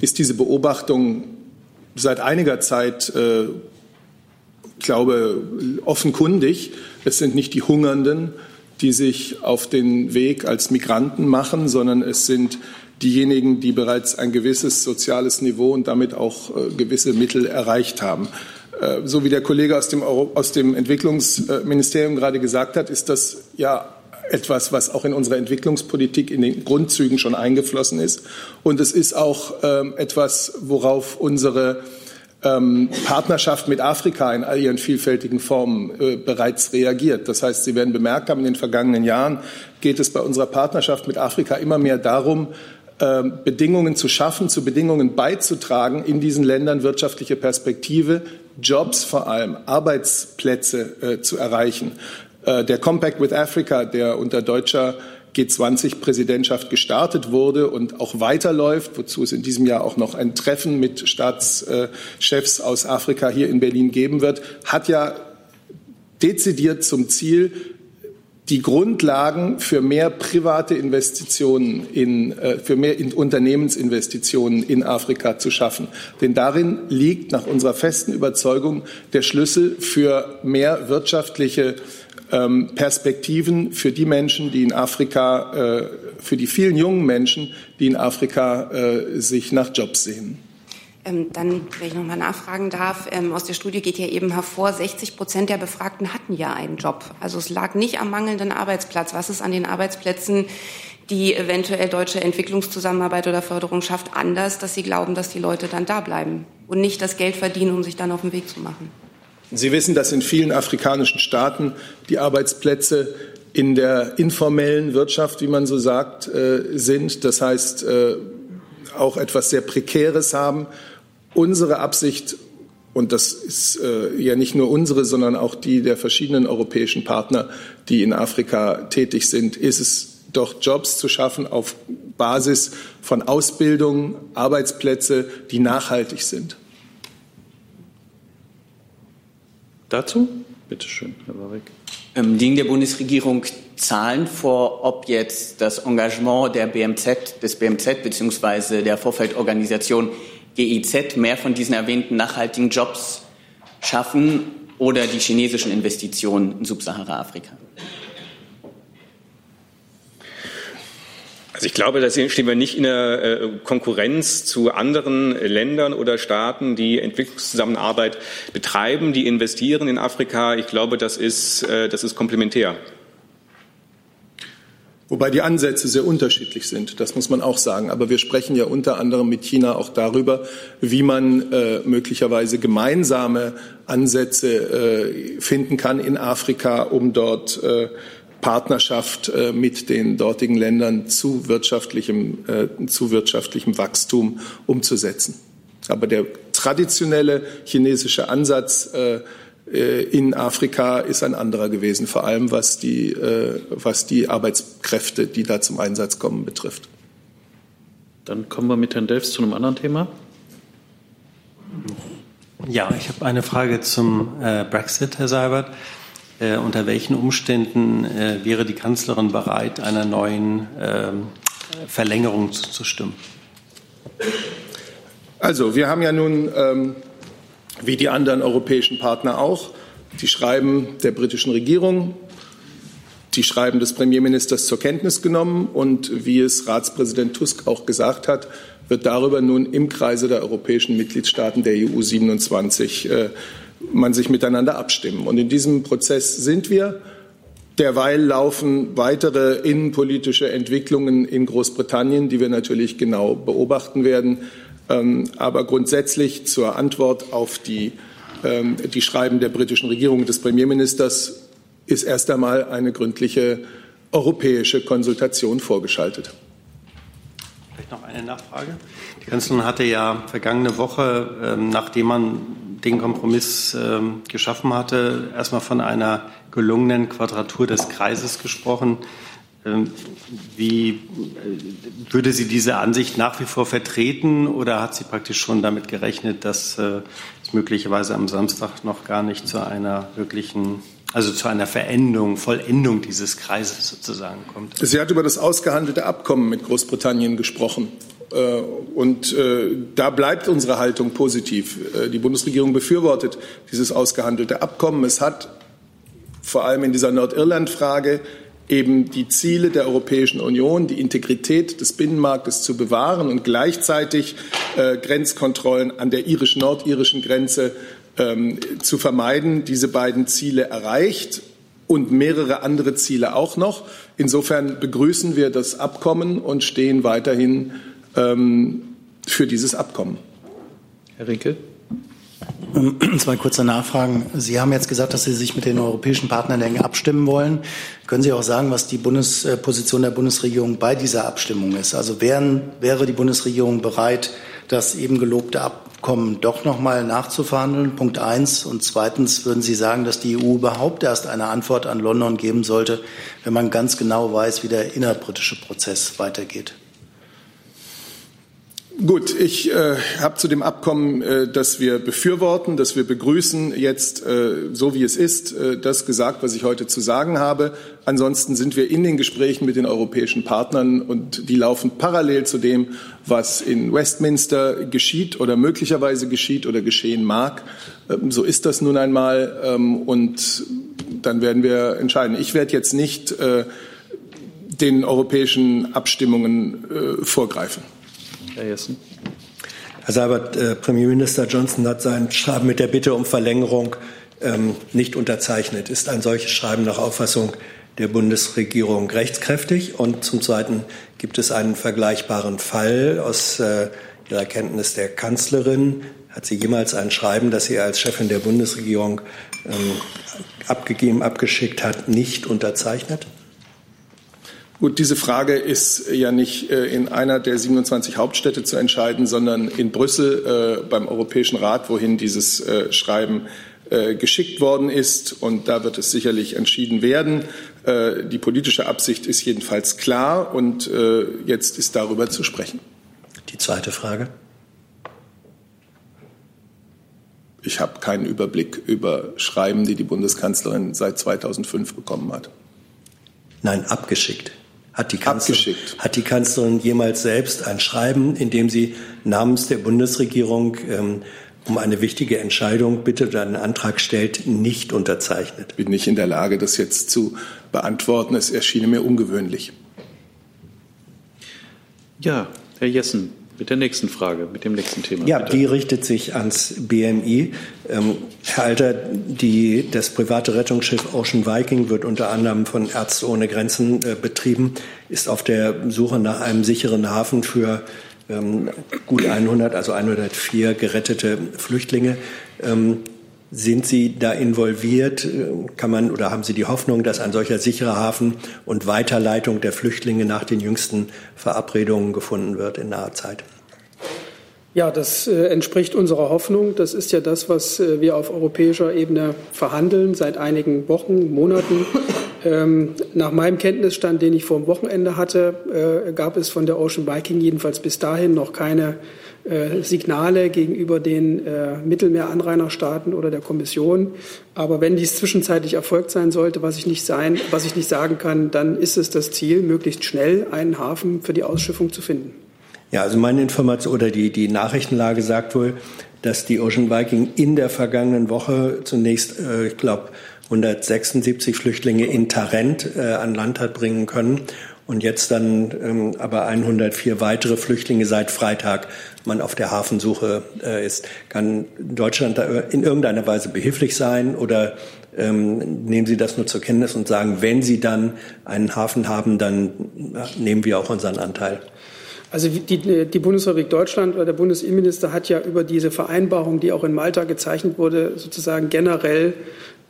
ist diese Beobachtung seit einiger Zeit, äh, ich glaube, offenkundig. Es sind nicht die Hungernden, die sich auf den Weg als Migranten machen, sondern es sind diejenigen, die bereits ein gewisses soziales Niveau und damit auch äh, gewisse Mittel erreicht haben. Äh, so wie der Kollege aus dem, Euro aus dem Entwicklungsministerium gerade gesagt hat, ist das ja etwas, was auch in unserer Entwicklungspolitik in den Grundzügen schon eingeflossen ist. Und es ist auch ähm, etwas, worauf unsere ähm, Partnerschaft mit Afrika in all ihren vielfältigen Formen äh, bereits reagiert. Das heißt, Sie werden bemerkt haben, in den vergangenen Jahren geht es bei unserer Partnerschaft mit Afrika immer mehr darum, äh, Bedingungen zu schaffen, zu Bedingungen beizutragen, in diesen Ländern wirtschaftliche Perspektive, Jobs vor allem, Arbeitsplätze äh, zu erreichen. Äh, der Compact with Africa, der unter deutscher G20-Präsidentschaft gestartet wurde und auch weiterläuft, wozu es in diesem Jahr auch noch ein Treffen mit Staatschefs aus Afrika hier in Berlin geben wird, hat ja dezidiert zum Ziel, die Grundlagen für mehr private Investitionen in, äh, für mehr in Unternehmensinvestitionen in Afrika zu schaffen. Denn darin liegt nach unserer festen Überzeugung der Schlüssel für mehr wirtschaftliche ähm, Perspektiven für die Menschen, die in Afrika, äh, für die vielen jungen Menschen, die in Afrika äh, sich nach Jobs sehen. Ähm, dann, wenn ich noch mal nachfragen darf, ähm, aus der Studie geht ja eben hervor, 60 Prozent der Befragten hatten ja einen Job. Also es lag nicht am mangelnden Arbeitsplatz. Was ist an den Arbeitsplätzen, die eventuell deutsche Entwicklungszusammenarbeit oder Förderung schafft, anders, dass sie glauben, dass die Leute dann da bleiben und nicht das Geld verdienen, um sich dann auf den Weg zu machen? Sie wissen, dass in vielen afrikanischen Staaten die Arbeitsplätze in der informellen Wirtschaft, wie man so sagt, äh, sind. Das heißt, äh, auch etwas sehr Prekäres haben. Unsere Absicht, und das ist äh, ja nicht nur unsere, sondern auch die der verschiedenen europäischen Partner, die in Afrika tätig sind, ist es doch Jobs zu schaffen auf Basis von Ausbildung, Arbeitsplätze, die nachhaltig sind. Dazu? Bitte schön, Herr Warwick. Ähm, liegen der Bundesregierung Zahlen vor, ob jetzt das Engagement der BMZ, des BMZ bzw. der Vorfeldorganisation GIZ mehr von diesen erwähnten nachhaltigen Jobs schaffen oder die chinesischen Investitionen in Subsahara-Afrika? Also ich glaube, da stehen wir nicht in der äh, Konkurrenz zu anderen Ländern oder Staaten, die Entwicklungszusammenarbeit betreiben, die investieren in Afrika. Ich glaube, das ist, äh, das ist komplementär. Wobei die Ansätze sehr unterschiedlich sind, das muss man auch sagen. Aber wir sprechen ja unter anderem mit China auch darüber, wie man äh, möglicherweise gemeinsame Ansätze äh, finden kann in Afrika, um dort äh, Partnerschaft äh, mit den dortigen Ländern zu wirtschaftlichem, äh, zu wirtschaftlichem Wachstum umzusetzen. Aber der traditionelle chinesische Ansatz äh, in Afrika ist ein anderer gewesen, vor allem was die, was die Arbeitskräfte, die da zum Einsatz kommen, betrifft. Dann kommen wir mit Herrn Delfs zu einem anderen Thema. Ja, ich habe eine Frage zum Brexit, Herr Seibert. Äh, unter welchen Umständen äh, wäre die Kanzlerin bereit, einer neuen äh, Verlängerung zuzustimmen? Also, wir haben ja nun, ähm, wie die anderen europäischen Partner auch, die Schreiben der britischen Regierung, die Schreiben des Premierministers zur Kenntnis genommen und wie es Ratspräsident Tusk auch gesagt hat, wird darüber nun im Kreise der europäischen Mitgliedstaaten der EU 27 äh, man sich miteinander abstimmen. Und in diesem Prozess sind wir. Derweil laufen weitere innenpolitische Entwicklungen in Großbritannien, die wir natürlich genau beobachten werden. Ähm, aber grundsätzlich zur Antwort auf die, ähm, die Schreiben der britischen Regierung des Premierministers ist erst einmal eine gründliche europäische Konsultation vorgeschaltet. Vielleicht noch eine Nachfrage. Die Kanzlerin hatte ja vergangene Woche, ähm, nachdem man den Kompromiss ähm, geschaffen hatte, erstmal von einer gelungenen Quadratur des Kreises gesprochen. Ähm, wie äh, würde sie diese Ansicht nach wie vor vertreten oder hat sie praktisch schon damit gerechnet, dass äh, es möglicherweise am Samstag noch gar nicht zu einer wirklichen also zu einer Verendung, Vollendung dieses Kreises sozusagen kommt. Sie hat über das ausgehandelte Abkommen mit Großbritannien gesprochen. Äh, und äh, da bleibt unsere Haltung positiv. Äh, die Bundesregierung befürwortet dieses ausgehandelte Abkommen. Es hat vor allem in dieser Nordirland-Frage eben die Ziele der Europäischen Union, die Integrität des Binnenmarktes zu bewahren und gleichzeitig Grenzkontrollen an der irisch-nordirischen Grenze ähm, zu vermeiden. Diese beiden Ziele erreicht und mehrere andere Ziele auch noch. Insofern begrüßen wir das Abkommen und stehen weiterhin ähm, für dieses Abkommen. Herr Rinke. Ähm, zwei kurze Nachfragen. Sie haben jetzt gesagt, dass Sie sich mit den europäischen Partnern eng abstimmen wollen. Können Sie auch sagen, was die Bundesposition der Bundesregierung bei dieser Abstimmung ist? Also wären, wäre die Bundesregierung bereit, das eben gelobte Abkommen doch noch mal nachzuverhandeln? Punkt eins. Und zweitens würden Sie sagen, dass die EU überhaupt erst eine Antwort an London geben sollte, wenn man ganz genau weiß, wie der innerbritische Prozess weitergeht? Gut, ich äh, habe zu dem Abkommen, äh, das wir befürworten, das wir begrüßen, jetzt äh, so wie es ist, äh, das gesagt, was ich heute zu sagen habe. Ansonsten sind wir in den Gesprächen mit den europäischen Partnern und die laufen parallel zu dem, was in Westminster geschieht oder möglicherweise geschieht oder geschehen mag. Ähm, so ist das nun einmal ähm, und dann werden wir entscheiden. Ich werde jetzt nicht äh, den europäischen Abstimmungen äh, vorgreifen. Herr Jessen. Herr Seibert, äh, Premierminister Johnson hat sein Schreiben mit der Bitte um Verlängerung ähm, nicht unterzeichnet. Ist ein solches Schreiben nach Auffassung der Bundesregierung rechtskräftig? Und zum Zweiten gibt es einen vergleichbaren Fall aus äh, Ihrer Kenntnis der Kanzlerin. Hat sie jemals ein Schreiben, das sie als Chefin der Bundesregierung ähm, abgegeben, abgeschickt hat, nicht unterzeichnet? Gut, diese Frage ist ja nicht äh, in einer der 27 Hauptstädte zu entscheiden, sondern in Brüssel äh, beim Europäischen Rat, wohin dieses äh, Schreiben geschickt worden ist. Und da wird es sicherlich entschieden werden. Die politische Absicht ist jedenfalls klar und jetzt ist darüber zu sprechen. Die zweite Frage. Ich habe keinen Überblick über Schreiben, die die Bundeskanzlerin seit 2005 bekommen hat. Nein, abgeschickt. Hat die, Kanzlerin, hat die Kanzlerin jemals selbst ein Schreiben, in dem sie namens der Bundesregierung ähm, um eine wichtige Entscheidung bittet oder einen Antrag stellt, nicht unterzeichnet? Ich bin nicht in der Lage, das jetzt zu beantworten. Es erschien mir ungewöhnlich. Ja, Herr Jessen, mit der nächsten Frage, mit dem nächsten Thema. Ja, bitte. die richtet sich ans BMI. Ähm, Herr Alter, die, das private Rettungsschiff Ocean Viking wird unter anderem von Ärzte ohne Grenzen äh, betrieben, ist auf der Suche nach einem sicheren Hafen für ähm, gut 100, also 104 gerettete Flüchtlinge. Ähm, sind Sie da involviert? Kann man oder haben Sie die Hoffnung, dass ein solcher sicherer Hafen und Weiterleitung der Flüchtlinge nach den jüngsten Verabredungen gefunden wird in naher Zeit? Ja, das äh, entspricht unserer Hoffnung. Das ist ja das, was äh, wir auf europäischer Ebene verhandeln seit einigen Wochen, Monaten. Ähm, nach meinem Kenntnisstand, den ich vor dem Wochenende hatte, äh, gab es von der Ocean Viking jedenfalls bis dahin noch keine äh, Signale gegenüber den äh, Mittelmeeranrainerstaaten oder der Kommission. Aber wenn dies zwischenzeitlich erfolgt sein sollte, was ich nicht sein, was ich nicht sagen kann, dann ist es das Ziel, möglichst schnell einen Hafen für die Ausschiffung zu finden. Ja, also meine Information oder die, die Nachrichtenlage sagt wohl, dass die Ocean Viking in der vergangenen Woche zunächst, äh, ich glaube, 176 Flüchtlinge in Tarent äh, an Land hat bringen können und jetzt dann ähm, aber 104 weitere Flüchtlinge seit Freitag man auf der Hafensuche äh, ist. Kann Deutschland da in irgendeiner Weise behilflich sein oder ähm, nehmen Sie das nur zur Kenntnis und sagen, wenn Sie dann einen Hafen haben, dann nehmen wir auch unseren Anteil? Also die, die Bundesrepublik Deutschland oder der Bundesinnenminister hat ja über diese Vereinbarung, die auch in Malta gezeichnet wurde, sozusagen generell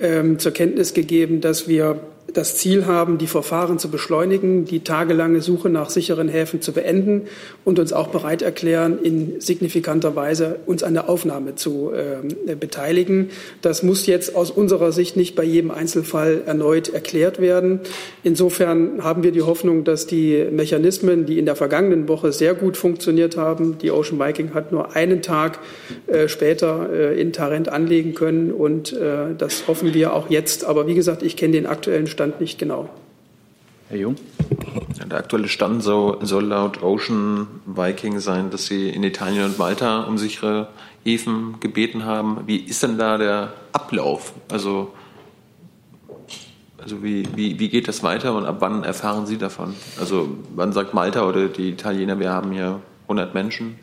ähm, zur Kenntnis gegeben, dass wir das Ziel haben, die Verfahren zu beschleunigen, die tagelange Suche nach sicheren Häfen zu beenden und uns auch bereit erklären, in signifikanter Weise uns an der Aufnahme zu äh, beteiligen. Das muss jetzt aus unserer Sicht nicht bei jedem Einzelfall erneut erklärt werden. Insofern haben wir die Hoffnung, dass die Mechanismen, die in der vergangenen Woche sehr gut funktioniert haben, die Ocean Viking hat nur einen Tag äh, später äh, in Tarent anlegen können und äh, das hoffen wir auch jetzt. Aber wie gesagt, ich kenne den aktuellen Stand nicht genau. Herr Jung? Der aktuelle Stand soll, soll laut Ocean Viking sein, dass sie in Italien und Malta um sichere Häfen gebeten haben. Wie ist denn da der Ablauf? Also, also wie, wie, wie geht das weiter und ab wann erfahren Sie davon? Also wann sagt Malta oder die Italiener, wir haben hier 100 Menschen?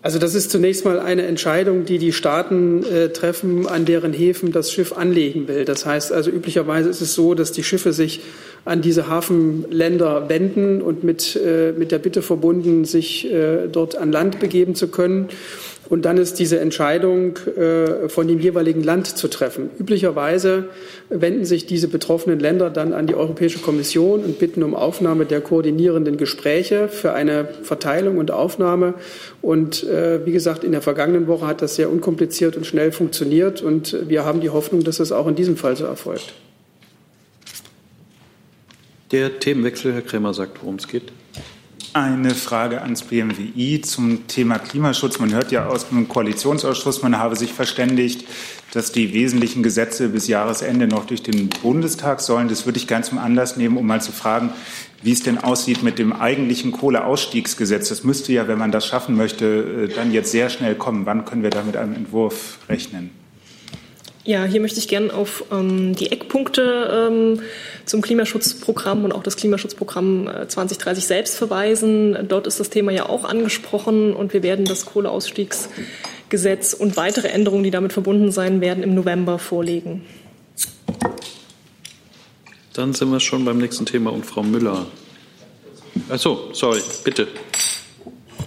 Also das ist zunächst mal eine Entscheidung, die die Staaten äh, treffen, an deren Häfen das Schiff anlegen will. Das heißt also üblicherweise ist es so, dass die Schiffe sich an diese Hafenländer wenden und mit, äh, mit der Bitte verbunden, sich äh, dort an Land begeben zu können. Und dann ist diese Entscheidung äh, von dem jeweiligen Land zu treffen. Üblicherweise wenden sich diese betroffenen Länder dann an die Europäische Kommission und bitten um Aufnahme der koordinierenden Gespräche für eine Verteilung und Aufnahme. Und äh, wie gesagt, in der vergangenen Woche hat das sehr unkompliziert und schnell funktioniert. Und wir haben die Hoffnung, dass es auch in diesem Fall so erfolgt. Der Themenwechsel, Herr Krämer sagt, worum es geht. Eine Frage ans BMWI zum Thema Klimaschutz. Man hört ja aus dem Koalitionsausschuss, man habe sich verständigt, dass die wesentlichen Gesetze bis Jahresende noch durch den Bundestag sollen. Das würde ich gerne zum Anlass nehmen, um mal zu fragen, wie es denn aussieht mit dem eigentlichen Kohleausstiegsgesetz. Das müsste ja, wenn man das schaffen möchte, äh, dann jetzt sehr schnell kommen. Wann können wir da mit einem Entwurf rechnen? Ja, hier möchte ich gerne auf ähm, die Eckpunkte ähm, zum Klimaschutzprogramm und auch das Klimaschutzprogramm 2030 äh, selbst verweisen. Dort ist das Thema ja auch angesprochen und wir werden das Kohleausstiegsgesetz und weitere Änderungen, die damit verbunden sein werden, im November vorlegen. Dann sind wir schon beim nächsten Thema und Frau Müller. Achso, sorry, bitte.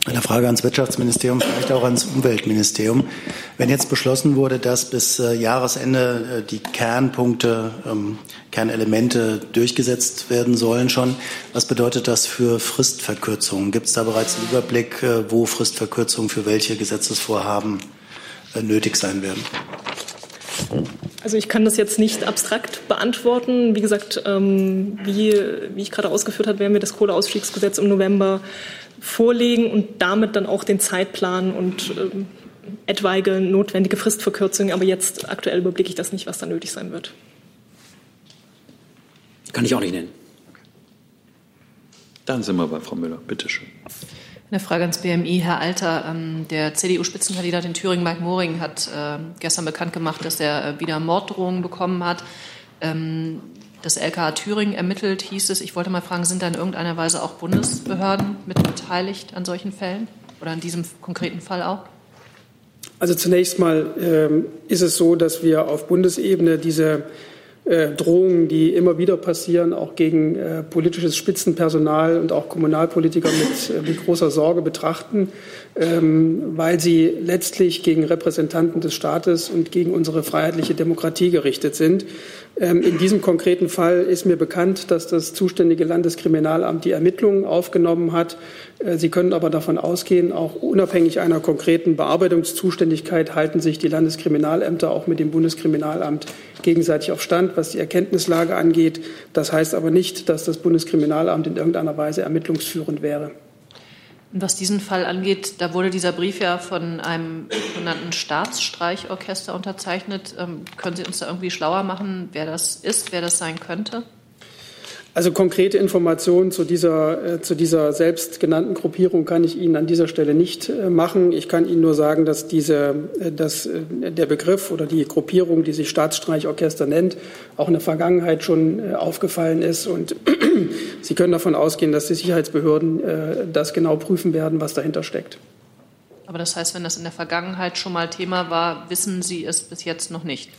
Eine Frage ans Wirtschaftsministerium, vielleicht auch ans Umweltministerium. Wenn jetzt beschlossen wurde, dass bis äh, Jahresende äh, die Kernpunkte, ähm, Kernelemente durchgesetzt werden sollen schon, was bedeutet das für Fristverkürzungen? Gibt es da bereits einen Überblick, äh, wo Fristverkürzungen für welche Gesetzesvorhaben nötig sein werden? Also ich kann das jetzt nicht abstrakt beantworten. Wie gesagt, ähm, wie, wie ich gerade ausgeführt habe, werden wir das Kohleausstiegsgesetz im November vorlegen und damit dann auch den Zeitplan und ähm, etwaige notwendige Fristverkürzungen. Aber jetzt aktuell überblicke ich das nicht, was da nötig sein wird. Kann ich auch nicht nennen. Dann sind wir bei Frau Müller. Bitte schön. Eine Frage ans BMI. Herr Alter, ähm, der CDU-Spitzenkandidat in Thüringen, Mike Moring, hat äh, gestern bekannt gemacht, dass er äh, wieder Morddrohungen bekommen hat. Das LKA Thüringen ermittelt, hieß es. Ich wollte mal fragen, sind da in irgendeiner Weise auch Bundesbehörden mit beteiligt an solchen Fällen oder an diesem konkreten Fall auch? Also zunächst mal ähm, ist es so, dass wir auf Bundesebene diese Drohungen, die immer wieder passieren, auch gegen äh, politisches Spitzenpersonal und auch Kommunalpolitiker mit, äh, mit großer Sorge betrachten, ähm, weil sie letztlich gegen Repräsentanten des Staates und gegen unsere freiheitliche Demokratie gerichtet sind. Ähm, in diesem konkreten Fall ist mir bekannt, dass das zuständige Landeskriminalamt die Ermittlungen aufgenommen hat. Äh, Sie können aber davon ausgehen, auch unabhängig einer konkreten Bearbeitungszuständigkeit halten sich die Landeskriminalämter auch mit dem Bundeskriminalamt gegenseitig auf Stand, was die Erkenntnislage angeht. Das heißt aber nicht, dass das Bundeskriminalamt in irgendeiner Weise ermittlungsführend wäre. Was diesen Fall angeht, da wurde dieser Brief ja von einem sogenannten Staatsstreichorchester unterzeichnet. Ähm, können Sie uns da irgendwie schlauer machen, wer das ist, wer das sein könnte? Also konkrete Informationen zu dieser, äh, zu dieser selbst genannten Gruppierung kann ich Ihnen an dieser Stelle nicht äh, machen. Ich kann Ihnen nur sagen, dass, diese, äh, dass der Begriff oder die Gruppierung, die sich Staatsstreichorchester nennt, auch in der Vergangenheit schon aufgefallen ist. Und Sie können davon ausgehen, dass die Sicherheitsbehörden das genau prüfen werden, was dahinter steckt. Aber das heißt, wenn das in der Vergangenheit schon mal Thema war, wissen Sie es bis jetzt noch nicht?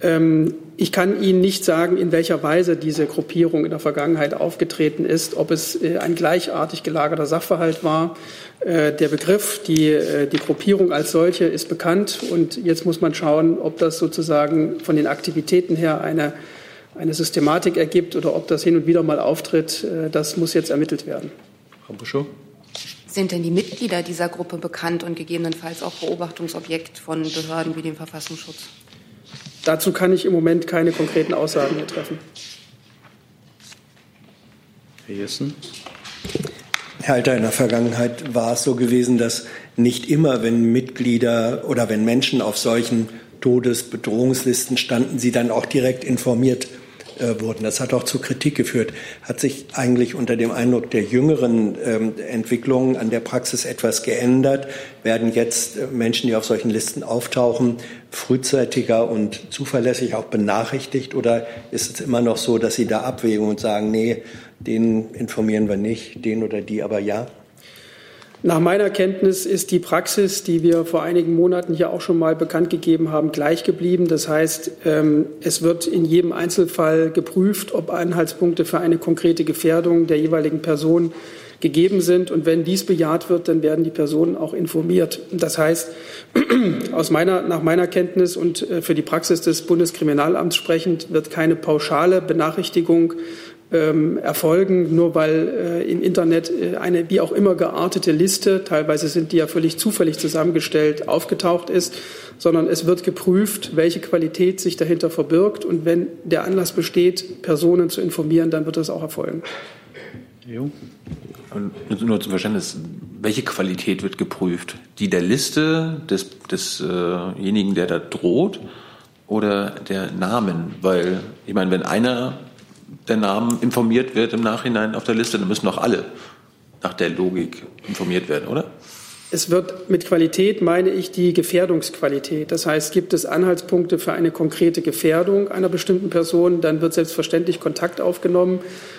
Ähm, ich kann Ihnen nicht sagen, in welcher Weise diese Gruppierung in der Vergangenheit aufgetreten ist, ob es äh, ein gleichartig gelagerter Sachverhalt war. Äh, der Begriff, die, äh, die Gruppierung als solche ist bekannt und jetzt muss man schauen, ob das sozusagen von den Aktivitäten her eine eine Systematik ergibt oder ob das hin und wieder mal auftritt, das muss jetzt ermittelt werden. Frau Buschow? Sind denn die Mitglieder dieser Gruppe bekannt und gegebenenfalls auch Beobachtungsobjekt von Behörden wie dem Verfassungsschutz? Dazu kann ich im Moment keine konkreten Aussagen mehr treffen. Herr Jessen? Herr Alter, in der Vergangenheit war es so gewesen, dass nicht immer, wenn Mitglieder oder wenn Menschen auf solchen Todesbedrohungslisten standen, sie dann auch direkt informiert äh, wurden. Das hat auch zu Kritik geführt. Hat sich eigentlich unter dem Eindruck der jüngeren ähm, Entwicklungen an der Praxis etwas geändert? Werden jetzt äh, Menschen, die auf solchen Listen auftauchen, frühzeitiger und zuverlässig auch benachrichtigt? Oder ist es immer noch so, dass Sie da abwägen und sagen, nee, den informieren wir nicht, den oder die aber ja? Nach meiner Kenntnis ist die Praxis, die wir vor einigen Monaten hier auch schon mal bekannt gegeben haben, gleich geblieben. Das heißt, ähm, es wird in jedem Einzelfall geprüft, ob Anhaltspunkte für eine konkrete Gefährdung der jeweiligen Person gegeben sind. Und wenn dies bejaht wird, dann werden die Personen auch informiert. Das heißt, aus meiner, nach meiner Kenntnis und äh, für die Praxis des Bundeskriminalamts sprechend wird keine pauschale Benachrichtigung ähm, erfolgen, nur weil äh, im Internet äh, eine wie auch immer geartete Liste, teilweise sind die ja völlig zufällig zusammengestellt, aufgetaucht ist, sondern es wird geprüft, welche Qualität sich dahinter verbirgt. Und wenn der Anlass besteht, Personen zu informieren, dann wird das auch erfolgen. Jo. Und nur zum Verständnis, welche Qualität wird geprüft? Die der Liste des, desjenigen, äh der da droht, oder der Namen? Weil, ich meine, wenn einer der Name informiert wird im Nachhinein auf der Liste, dann müssen doch alle nach der Logik informiert werden, oder? Es wird mit Qualität meine ich die Gefährdungsqualität. Das heißt, gibt es Anhaltspunkte für eine konkrete Gefährdung einer bestimmten Person, dann wird selbstverständlich Kontakt aufgenommen.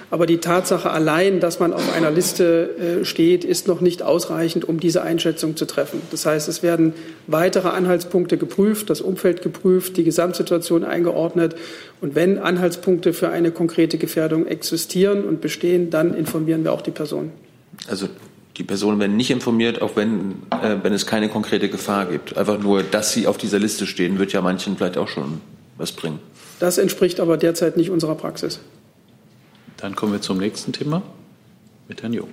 Aber die Tatsache allein, dass man auf einer Liste äh, steht, ist noch nicht ausreichend, um diese Einschätzung zu treffen. Das heißt, es werden weitere Anhaltspunkte geprüft, das Umfeld geprüft, die Gesamtsituation eingeordnet. Und wenn Anhaltspunkte für eine konkrete Gefährdung existieren und bestehen, dann informieren wir auch die Person. Also die Personen werden nicht informiert, auch wenn, äh, wenn es keine konkrete Gefahr gibt. Einfach nur, dass sie auf dieser Liste stehen, wird ja manchen vielleicht auch schon was bringen. Das entspricht aber derzeit nicht unserer Praxis. Dann kommen wir zum nächsten Thema mit Herrn Jung.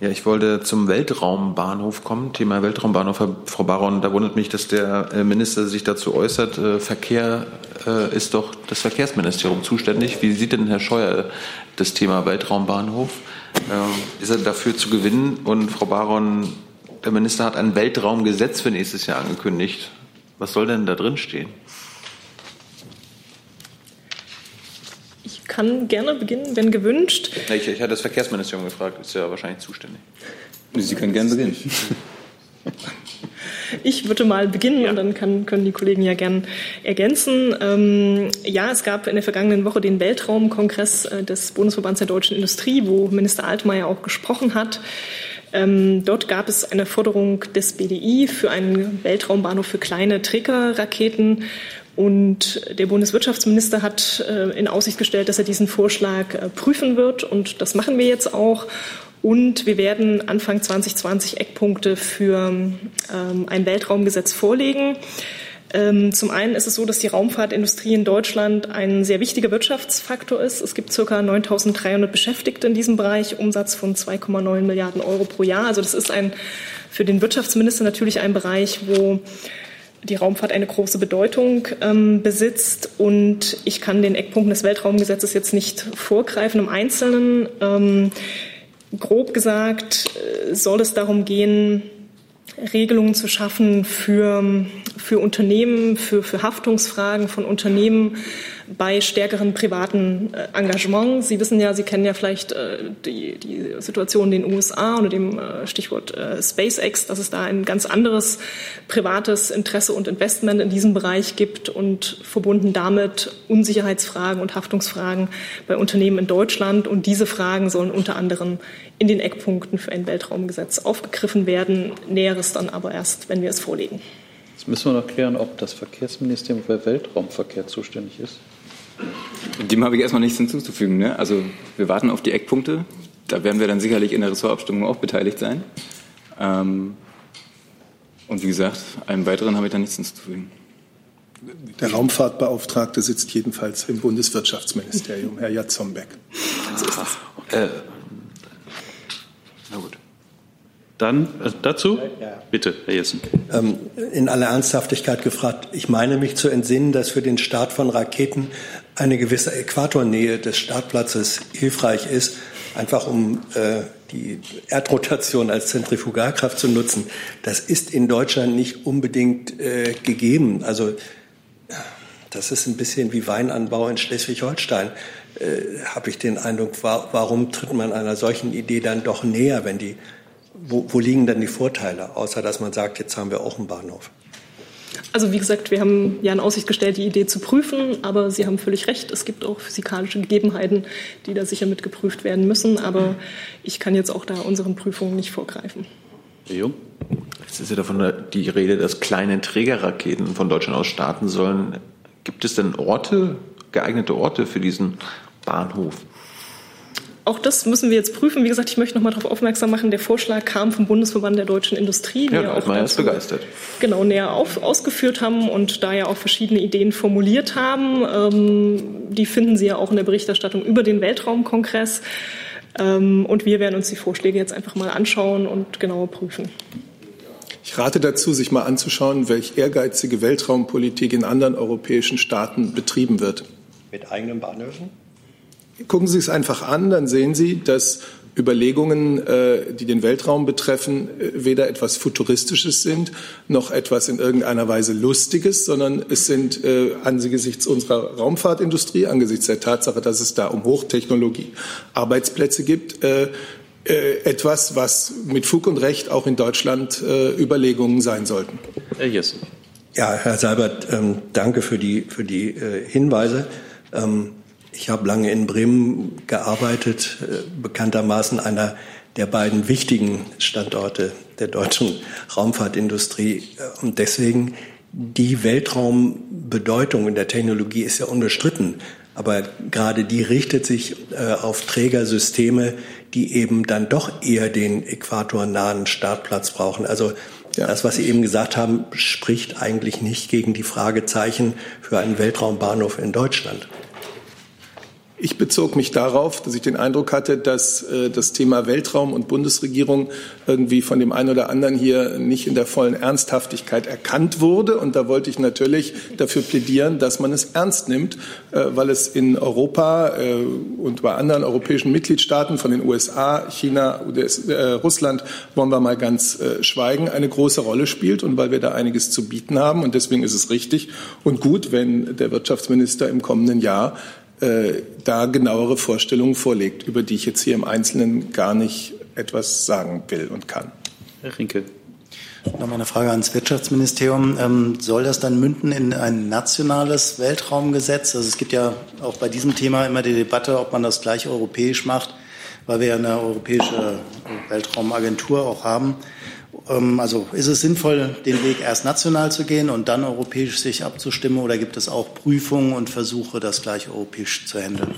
Ja, ich wollte zum Weltraumbahnhof kommen. Thema Weltraumbahnhof, Frau Baron, da wundert mich, dass der äh, Minister sich dazu äußert. Äh, Verkehr äh, ist doch das Verkehrsministerium zuständig. Wie sieht denn Herr Scheuer das Thema Weltraumbahnhof? Ist er dafür zu gewinnen? Und Frau Baron, der Minister hat ein Weltraumgesetz für nächstes Jahr angekündigt. Was soll denn da drin stehen? Kann gerne beginnen, wenn gewünscht. Ich, ich hatte das Verkehrsministerium gefragt, ist ja wahrscheinlich zuständig. Sie können gerne beginnen. Ich würde mal beginnen ja. und dann kann, können die Kollegen ja gern ergänzen. Ähm, ja, es gab in der vergangenen Woche den Weltraumkongress äh, des Bundesverbands der deutschen Industrie, wo Minister Altmaier auch gesprochen hat. Ähm, dort gab es eine Forderung des BDI für einen Weltraumbahnhof für kleine Trägerraketen. Und der Bundeswirtschaftsminister hat äh, in Aussicht gestellt, dass er diesen Vorschlag äh, prüfen wird. Und das machen wir jetzt auch. Und wir werden Anfang 2020 Eckpunkte für ähm, ein Weltraumgesetz vorlegen. Ähm, zum einen ist es so, dass die Raumfahrtindustrie in Deutschland ein sehr wichtiger Wirtschaftsfaktor ist. Es gibt ca. 9.300 Beschäftigte in diesem Bereich, Umsatz von 2,9 Milliarden Euro pro Jahr. Also das ist ein, für den Wirtschaftsminister natürlich ein Bereich, wo die Raumfahrt eine große Bedeutung ähm, besitzt. Und ich kann den Eckpunkten des Weltraumgesetzes jetzt nicht vorgreifen im Einzelnen. Ähm, grob gesagt äh, soll es darum gehen, Regelungen zu schaffen für, für Unternehmen, für, für Haftungsfragen von Unternehmen, bei stärkeren privaten äh, Engagement. Sie wissen ja, Sie kennen ja vielleicht äh, die, die Situation in den USA unter dem äh, Stichwort SpaceX, dass es da ein ganz anderes privates Interesse und Investment in diesem Bereich gibt und verbunden damit Unsicherheitsfragen und Haftungsfragen bei Unternehmen in Deutschland. Und diese Fragen sollen unter anderem in den Eckpunkten für ein Weltraumgesetz aufgegriffen werden. Näheres dann aber erst, wenn wir es vorlegen. Jetzt müssen wir noch klären, ob das Verkehrsministerium für Weltraumverkehr zuständig ist. Dem habe ich erstmal nichts hinzuzufügen. Ne? Also wir warten auf die Eckpunkte. Da werden wir dann sicherlich in der Ressortabstimmung auch beteiligt sein. Ähm, und wie gesagt, einem weiteren habe ich da nichts hinzuzufügen. Der Raumfahrtbeauftragte sitzt jedenfalls im Bundeswirtschaftsministerium, Herr Jatzombeck. So ist das. Äh, na gut. Dann äh, dazu? Bitte, Herr Jessen. Ähm, in aller Ernsthaftigkeit gefragt, ich meine mich zu entsinnen, dass für den Start von Raketen eine gewisse Äquatornähe des Startplatzes hilfreich ist, einfach um äh, die Erdrotation als Zentrifugalkraft zu nutzen. Das ist in Deutschland nicht unbedingt äh, gegeben. Also das ist ein bisschen wie Weinanbau in Schleswig-Holstein, äh, habe ich den Eindruck. War, warum tritt man einer solchen Idee dann doch näher, wenn die, wo, wo liegen dann die Vorteile, außer dass man sagt, jetzt haben wir auch einen Bahnhof? Also wie gesagt, wir haben ja in Aussicht gestellt, die Idee zu prüfen, aber Sie haben völlig recht, es gibt auch physikalische Gegebenheiten, die da sicher mit geprüft werden müssen, aber ich kann jetzt auch da unseren Prüfungen nicht vorgreifen. Jo. Jetzt ist ja davon die Rede, dass kleine Trägerraketen von Deutschland aus starten sollen. Gibt es denn Orte, geeignete Orte für diesen Bahnhof? Auch das müssen wir jetzt prüfen. Wie gesagt, ich möchte noch mal darauf aufmerksam machen, der Vorschlag kam vom Bundesverband der deutschen Industrie. Ja, da ist man jetzt begeistert. Genau, näher auf, ausgeführt haben und da ja auch verschiedene Ideen formuliert haben. Ähm, die finden Sie ja auch in der Berichterstattung über den Weltraumkongress. Ähm, und wir werden uns die Vorschläge jetzt einfach mal anschauen und genauer prüfen. Ich rate dazu, sich mal anzuschauen, welche ehrgeizige Weltraumpolitik in anderen europäischen Staaten betrieben wird. Mit eigenen Bahnhöfen? Gucken Sie es einfach an, dann sehen Sie, dass Überlegungen, äh, die den Weltraum betreffen, äh, weder etwas Futuristisches sind, noch etwas in irgendeiner Weise Lustiges, sondern es sind äh, angesichts unserer Raumfahrtindustrie, angesichts der Tatsache, dass es da um Hochtechnologie Arbeitsplätze gibt, etwas, was mit Fug und Recht auch in Deutschland Überlegungen sein sollten. Herr Jessen. Ja, Herr Seibert, ähm, danke für die, für die Hinweise. Ich habe lange in Bremen gearbeitet, äh, bekanntermaßen einer der beiden wichtigen Standorte der deutschen Raumfahrtindustrie. Und deswegen die Weltraumbedeutung in der Technologie ist ja unbestritten. Aber gerade die richtet sich äh, auf Trägersysteme, die eben dann doch eher den äquatornahen Startplatz brauchen. Also ja. das, was Sie eben gesagt haben, spricht eigentlich nicht gegen die Fragezeichen für einen Weltraumbahnhof in Deutschland. Ich bezog mich darauf, dass ich den Eindruck hatte, dass äh, das Thema Weltraum und Bundesregierung irgendwie von dem einen oder anderen hier nicht in der vollen Ernsthaftigkeit erkannt wurde. Und da wollte ich natürlich dafür plädieren, dass man es ernst nimmt, äh, weil es in Europa äh, und bei anderen europäischen Mitgliedstaaten von den USA, China, US, äh, Russland, wollen wir mal ganz äh, schweigen, eine große Rolle spielt und weil wir da einiges zu bieten haben. Und deswegen ist es richtig und gut, wenn der Wirtschaftsminister im kommenden Jahr äh, da genauere Vorstellungen vorlegt, über die ich jetzt hier im Einzelnen gar nicht etwas sagen will und kann. Herr Rinke. Nochmal eine Frage ans Wirtschaftsministerium. Ähm, soll das dann münden in ein nationales Weltraumgesetz? Also es gibt ja auch bei diesem Thema immer die Debatte, ob man das gleich europäisch macht, weil wir ja eine europäische Weltraumagentur auch haben. Ähm, also ist es sinnvoll, den Weg erst national zu gehen und dann europäisch sich abzustimmen oder gibt es auch Prüfungen und Versuche, das gleich europäisch zu handeln?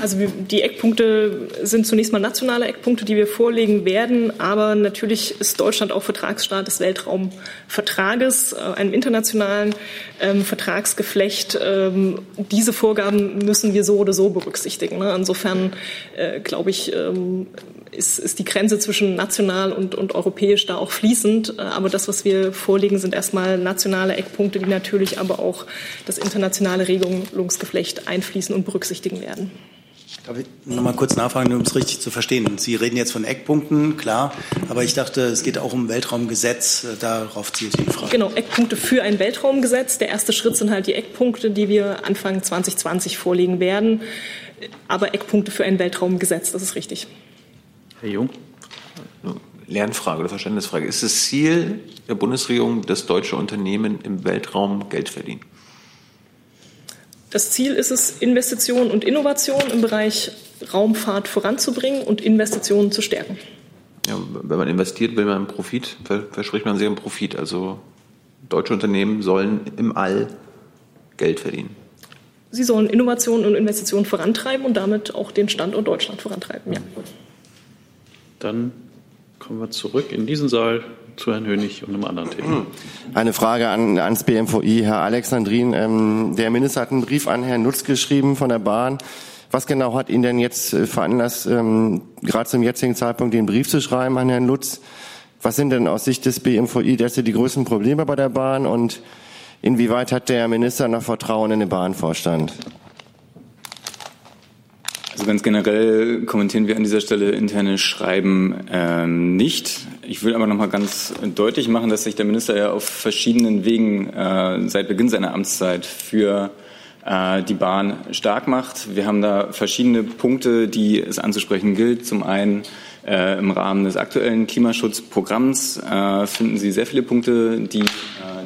Also die Eckpunkte sind zunächst mal nationale Eckpunkte, die wir vorlegen werden, aber natürlich ist Deutschland auch Vertragsstaat des Weltraumvertrages, äh, einem internationalen ähm, Vertragsgeflecht. Ähm, diese Vorgaben müssen wir so oder so berücksichtigen. Ne? Insofern äh, glaube ich, ähm, ist, ist die Grenze zwischen national und, und europäisch da auch fließend. Äh, aber das, was wir vorlegen, sind erstmal nationale Eckpunkte, die natürlich aber auch das internationale Regelungsgeflecht einfließen und berücksichtigen werden. Darf ich noch mal kurz nachfragen, um es richtig zu verstehen? Sie reden jetzt von Eckpunkten, klar, aber ich dachte, es geht auch um Weltraumgesetz. Äh, darauf zielt die Frage. Genau, Eckpunkte für ein Weltraumgesetz. Der erste Schritt sind halt die Eckpunkte, die wir Anfang 2020 vorlegen werden. Aber Eckpunkte für ein Weltraumgesetz, das ist richtig. Herr Jung? Lernfrage oder Verständnisfrage. Ist das Ziel der Bundesregierung, dass deutsche Unternehmen im Weltraum Geld verdienen? Das Ziel ist es, Investitionen und Innovation im Bereich Raumfahrt voranzubringen und Investitionen zu stärken. Ja, wenn man investiert, will man einen Profit, verspricht man sich einen Profit. Also deutsche Unternehmen sollen im All Geld verdienen. Sie sollen Innovationen und Investitionen vorantreiben und damit auch den Standort Deutschland vorantreiben, ja. Dann kommen wir zurück in diesen Saal. Zu Herrn Hönig und einem anderen Thema. Eine Frage an, ans BMVI, Herr Alexandrin. Ähm, der Minister hat einen Brief an Herrn Nutz geschrieben von der Bahn. Was genau hat ihn denn jetzt äh, veranlasst, ähm, gerade zum jetzigen Zeitpunkt den Brief zu schreiben an Herrn Lutz? Was sind denn aus Sicht des BMVI derzeit die größten Probleme bei der Bahn und inwieweit hat der Minister noch Vertrauen in den Bahnvorstand? Also ganz generell kommentieren wir an dieser Stelle interne Schreiben ähm, nicht. Ich will aber noch mal ganz deutlich machen, dass sich der Minister ja auf verschiedenen Wegen äh, seit Beginn seiner Amtszeit für äh, die Bahn stark macht. Wir haben da verschiedene Punkte, die es anzusprechen gilt. Zum einen äh, im Rahmen des aktuellen Klimaschutzprogramms äh, finden Sie sehr viele Punkte, die äh,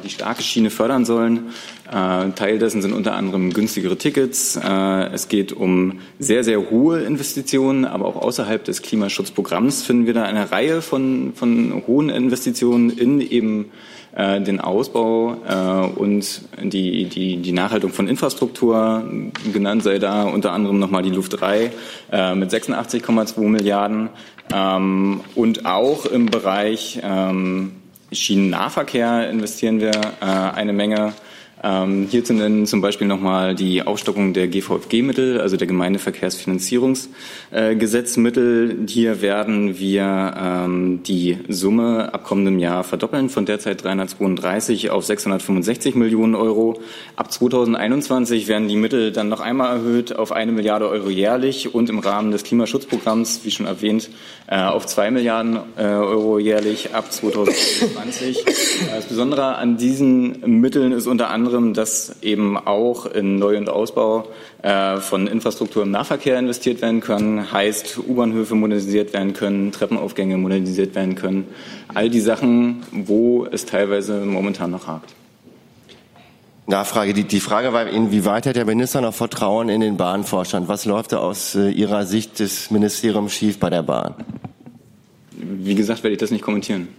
die starke Schiene fördern sollen. Äh, Teil dessen sind unter anderem günstigere Tickets. Äh, es geht um sehr, sehr hohe Investitionen, aber auch außerhalb des Klimaschutzprogramms finden wir da eine Reihe von, von hohen Investitionen in eben äh, den Ausbau äh, und die, die, die Nachhaltung von Infrastruktur. Genannt sei da unter anderem nochmal die Luft 3 äh, mit 86,2 Milliarden. Ähm, und auch im Bereich ähm, Schienennahverkehr investieren wir äh, eine Menge. Ähm, hier zu nennen zum Beispiel nochmal die Aufstockung der GVFG-Mittel, also der Gemeindeverkehrsfinanzierungsgesetzmittel. Äh, hier werden wir ähm, die Summe ab kommendem Jahr verdoppeln von derzeit 332 auf 665 Millionen Euro. Ab 2021 werden die Mittel dann noch einmal erhöht auf eine Milliarde Euro jährlich und im Rahmen des Klimaschutzprogramms, wie schon erwähnt, äh, auf zwei Milliarden äh, Euro jährlich ab 2020. das Besondere an diesen Mitteln ist unter anderem anderem, dass eben auch in Neu- und Ausbau äh, von Infrastruktur im Nahverkehr investiert werden können, heißt U-Bahnhöfe modernisiert werden können, Treppenaufgänge modernisiert werden können. All die Sachen, wo es teilweise momentan noch hakt. Nachfrage. Die, die Frage war, inwieweit hat der Minister noch Vertrauen in den Bahnvorstand? Was läuft da aus äh, Ihrer Sicht des Ministeriums schief bei der Bahn? Wie gesagt, werde ich das nicht kommentieren.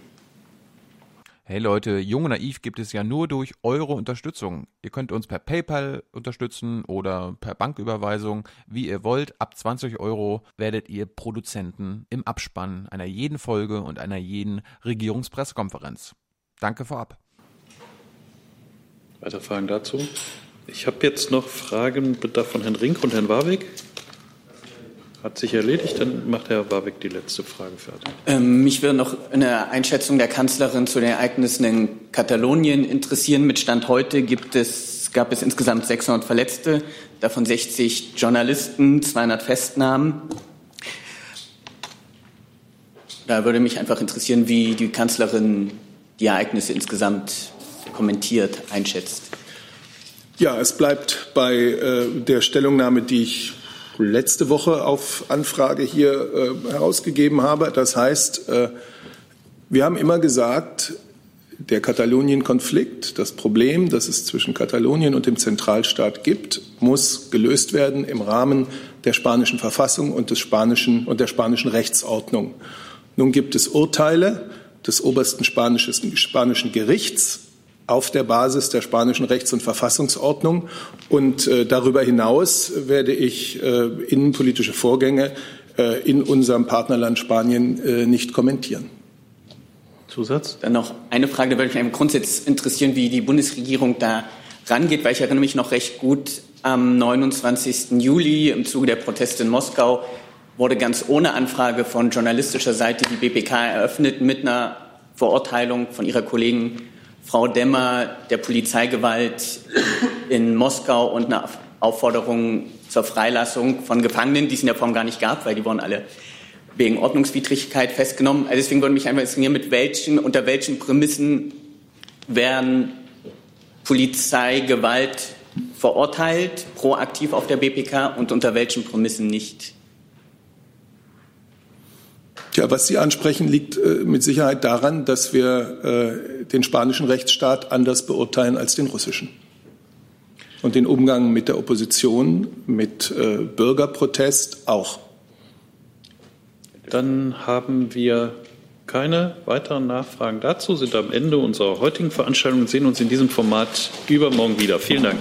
Hey Leute, Jung und Naiv gibt es ja nur durch eure Unterstützung. Ihr könnt uns per PayPal unterstützen oder per Banküberweisung, wie ihr wollt. Ab 20 Euro werdet ihr Produzenten im Abspann einer jeden Folge und einer jeden Regierungspressekonferenz. Danke vorab. Weitere Fragen dazu? Ich habe jetzt noch Fragenbedarf von Herrn Rink und Herrn Warwick. Hat sich erledigt, dann macht Herr Warwick die letzte Frage fertig. Ähm, mich würde noch eine Einschätzung der Kanzlerin zu den Ereignissen in Katalonien interessieren. Mit Stand heute gibt es, gab es insgesamt 600 Verletzte, davon 60 Journalisten, 200 Festnahmen. Da würde mich einfach interessieren, wie die Kanzlerin die Ereignisse insgesamt kommentiert, einschätzt. Ja, es bleibt bei äh, der Stellungnahme, die ich letzte Woche auf Anfrage hier äh, herausgegeben habe. Das heißt, äh, wir haben immer gesagt, der Katalonien-Konflikt, das Problem, das es zwischen Katalonien und dem Zentralstaat gibt, muss gelöst werden im Rahmen der spanischen Verfassung und, des spanischen, und der spanischen Rechtsordnung. Nun gibt es Urteile des obersten spanischen Gerichts auf der Basis der spanischen Rechts- und Verfassungsordnung. Und äh, darüber hinaus werde ich äh, innenpolitische Vorgänge äh, in unserem Partnerland Spanien äh, nicht kommentieren. Zusatz? Dann noch eine Frage, da würde mich grundsätzlich interessieren, wie die Bundesregierung da rangeht, weil ich erinnere mich noch recht gut, am 29. Juli im Zuge der Proteste in Moskau wurde ganz ohne Anfrage von journalistischer Seite die BPK eröffnet mit einer Verurteilung von ihrer Kollegen Frau Demmer der Polizeigewalt in Moskau und eine Aufforderung zur Freilassung von Gefangenen, die es in der Form gar nicht gab, weil die wurden alle wegen Ordnungswidrigkeit festgenommen. Also deswegen würde mich einfach interessieren, mit welchen, unter welchen Prämissen werden Polizeigewalt verurteilt, proaktiv auf der BPK und unter welchen Prämissen nicht? Ja, was Sie ansprechen, liegt äh, mit Sicherheit daran, dass wir äh, den spanischen Rechtsstaat anders beurteilen als den russischen. Und den Umgang mit der Opposition, mit äh, Bürgerprotest auch. Dann haben wir keine weiteren Nachfragen dazu, sind am Ende unserer heutigen Veranstaltung und sehen uns in diesem Format übermorgen wieder. Vielen Dank.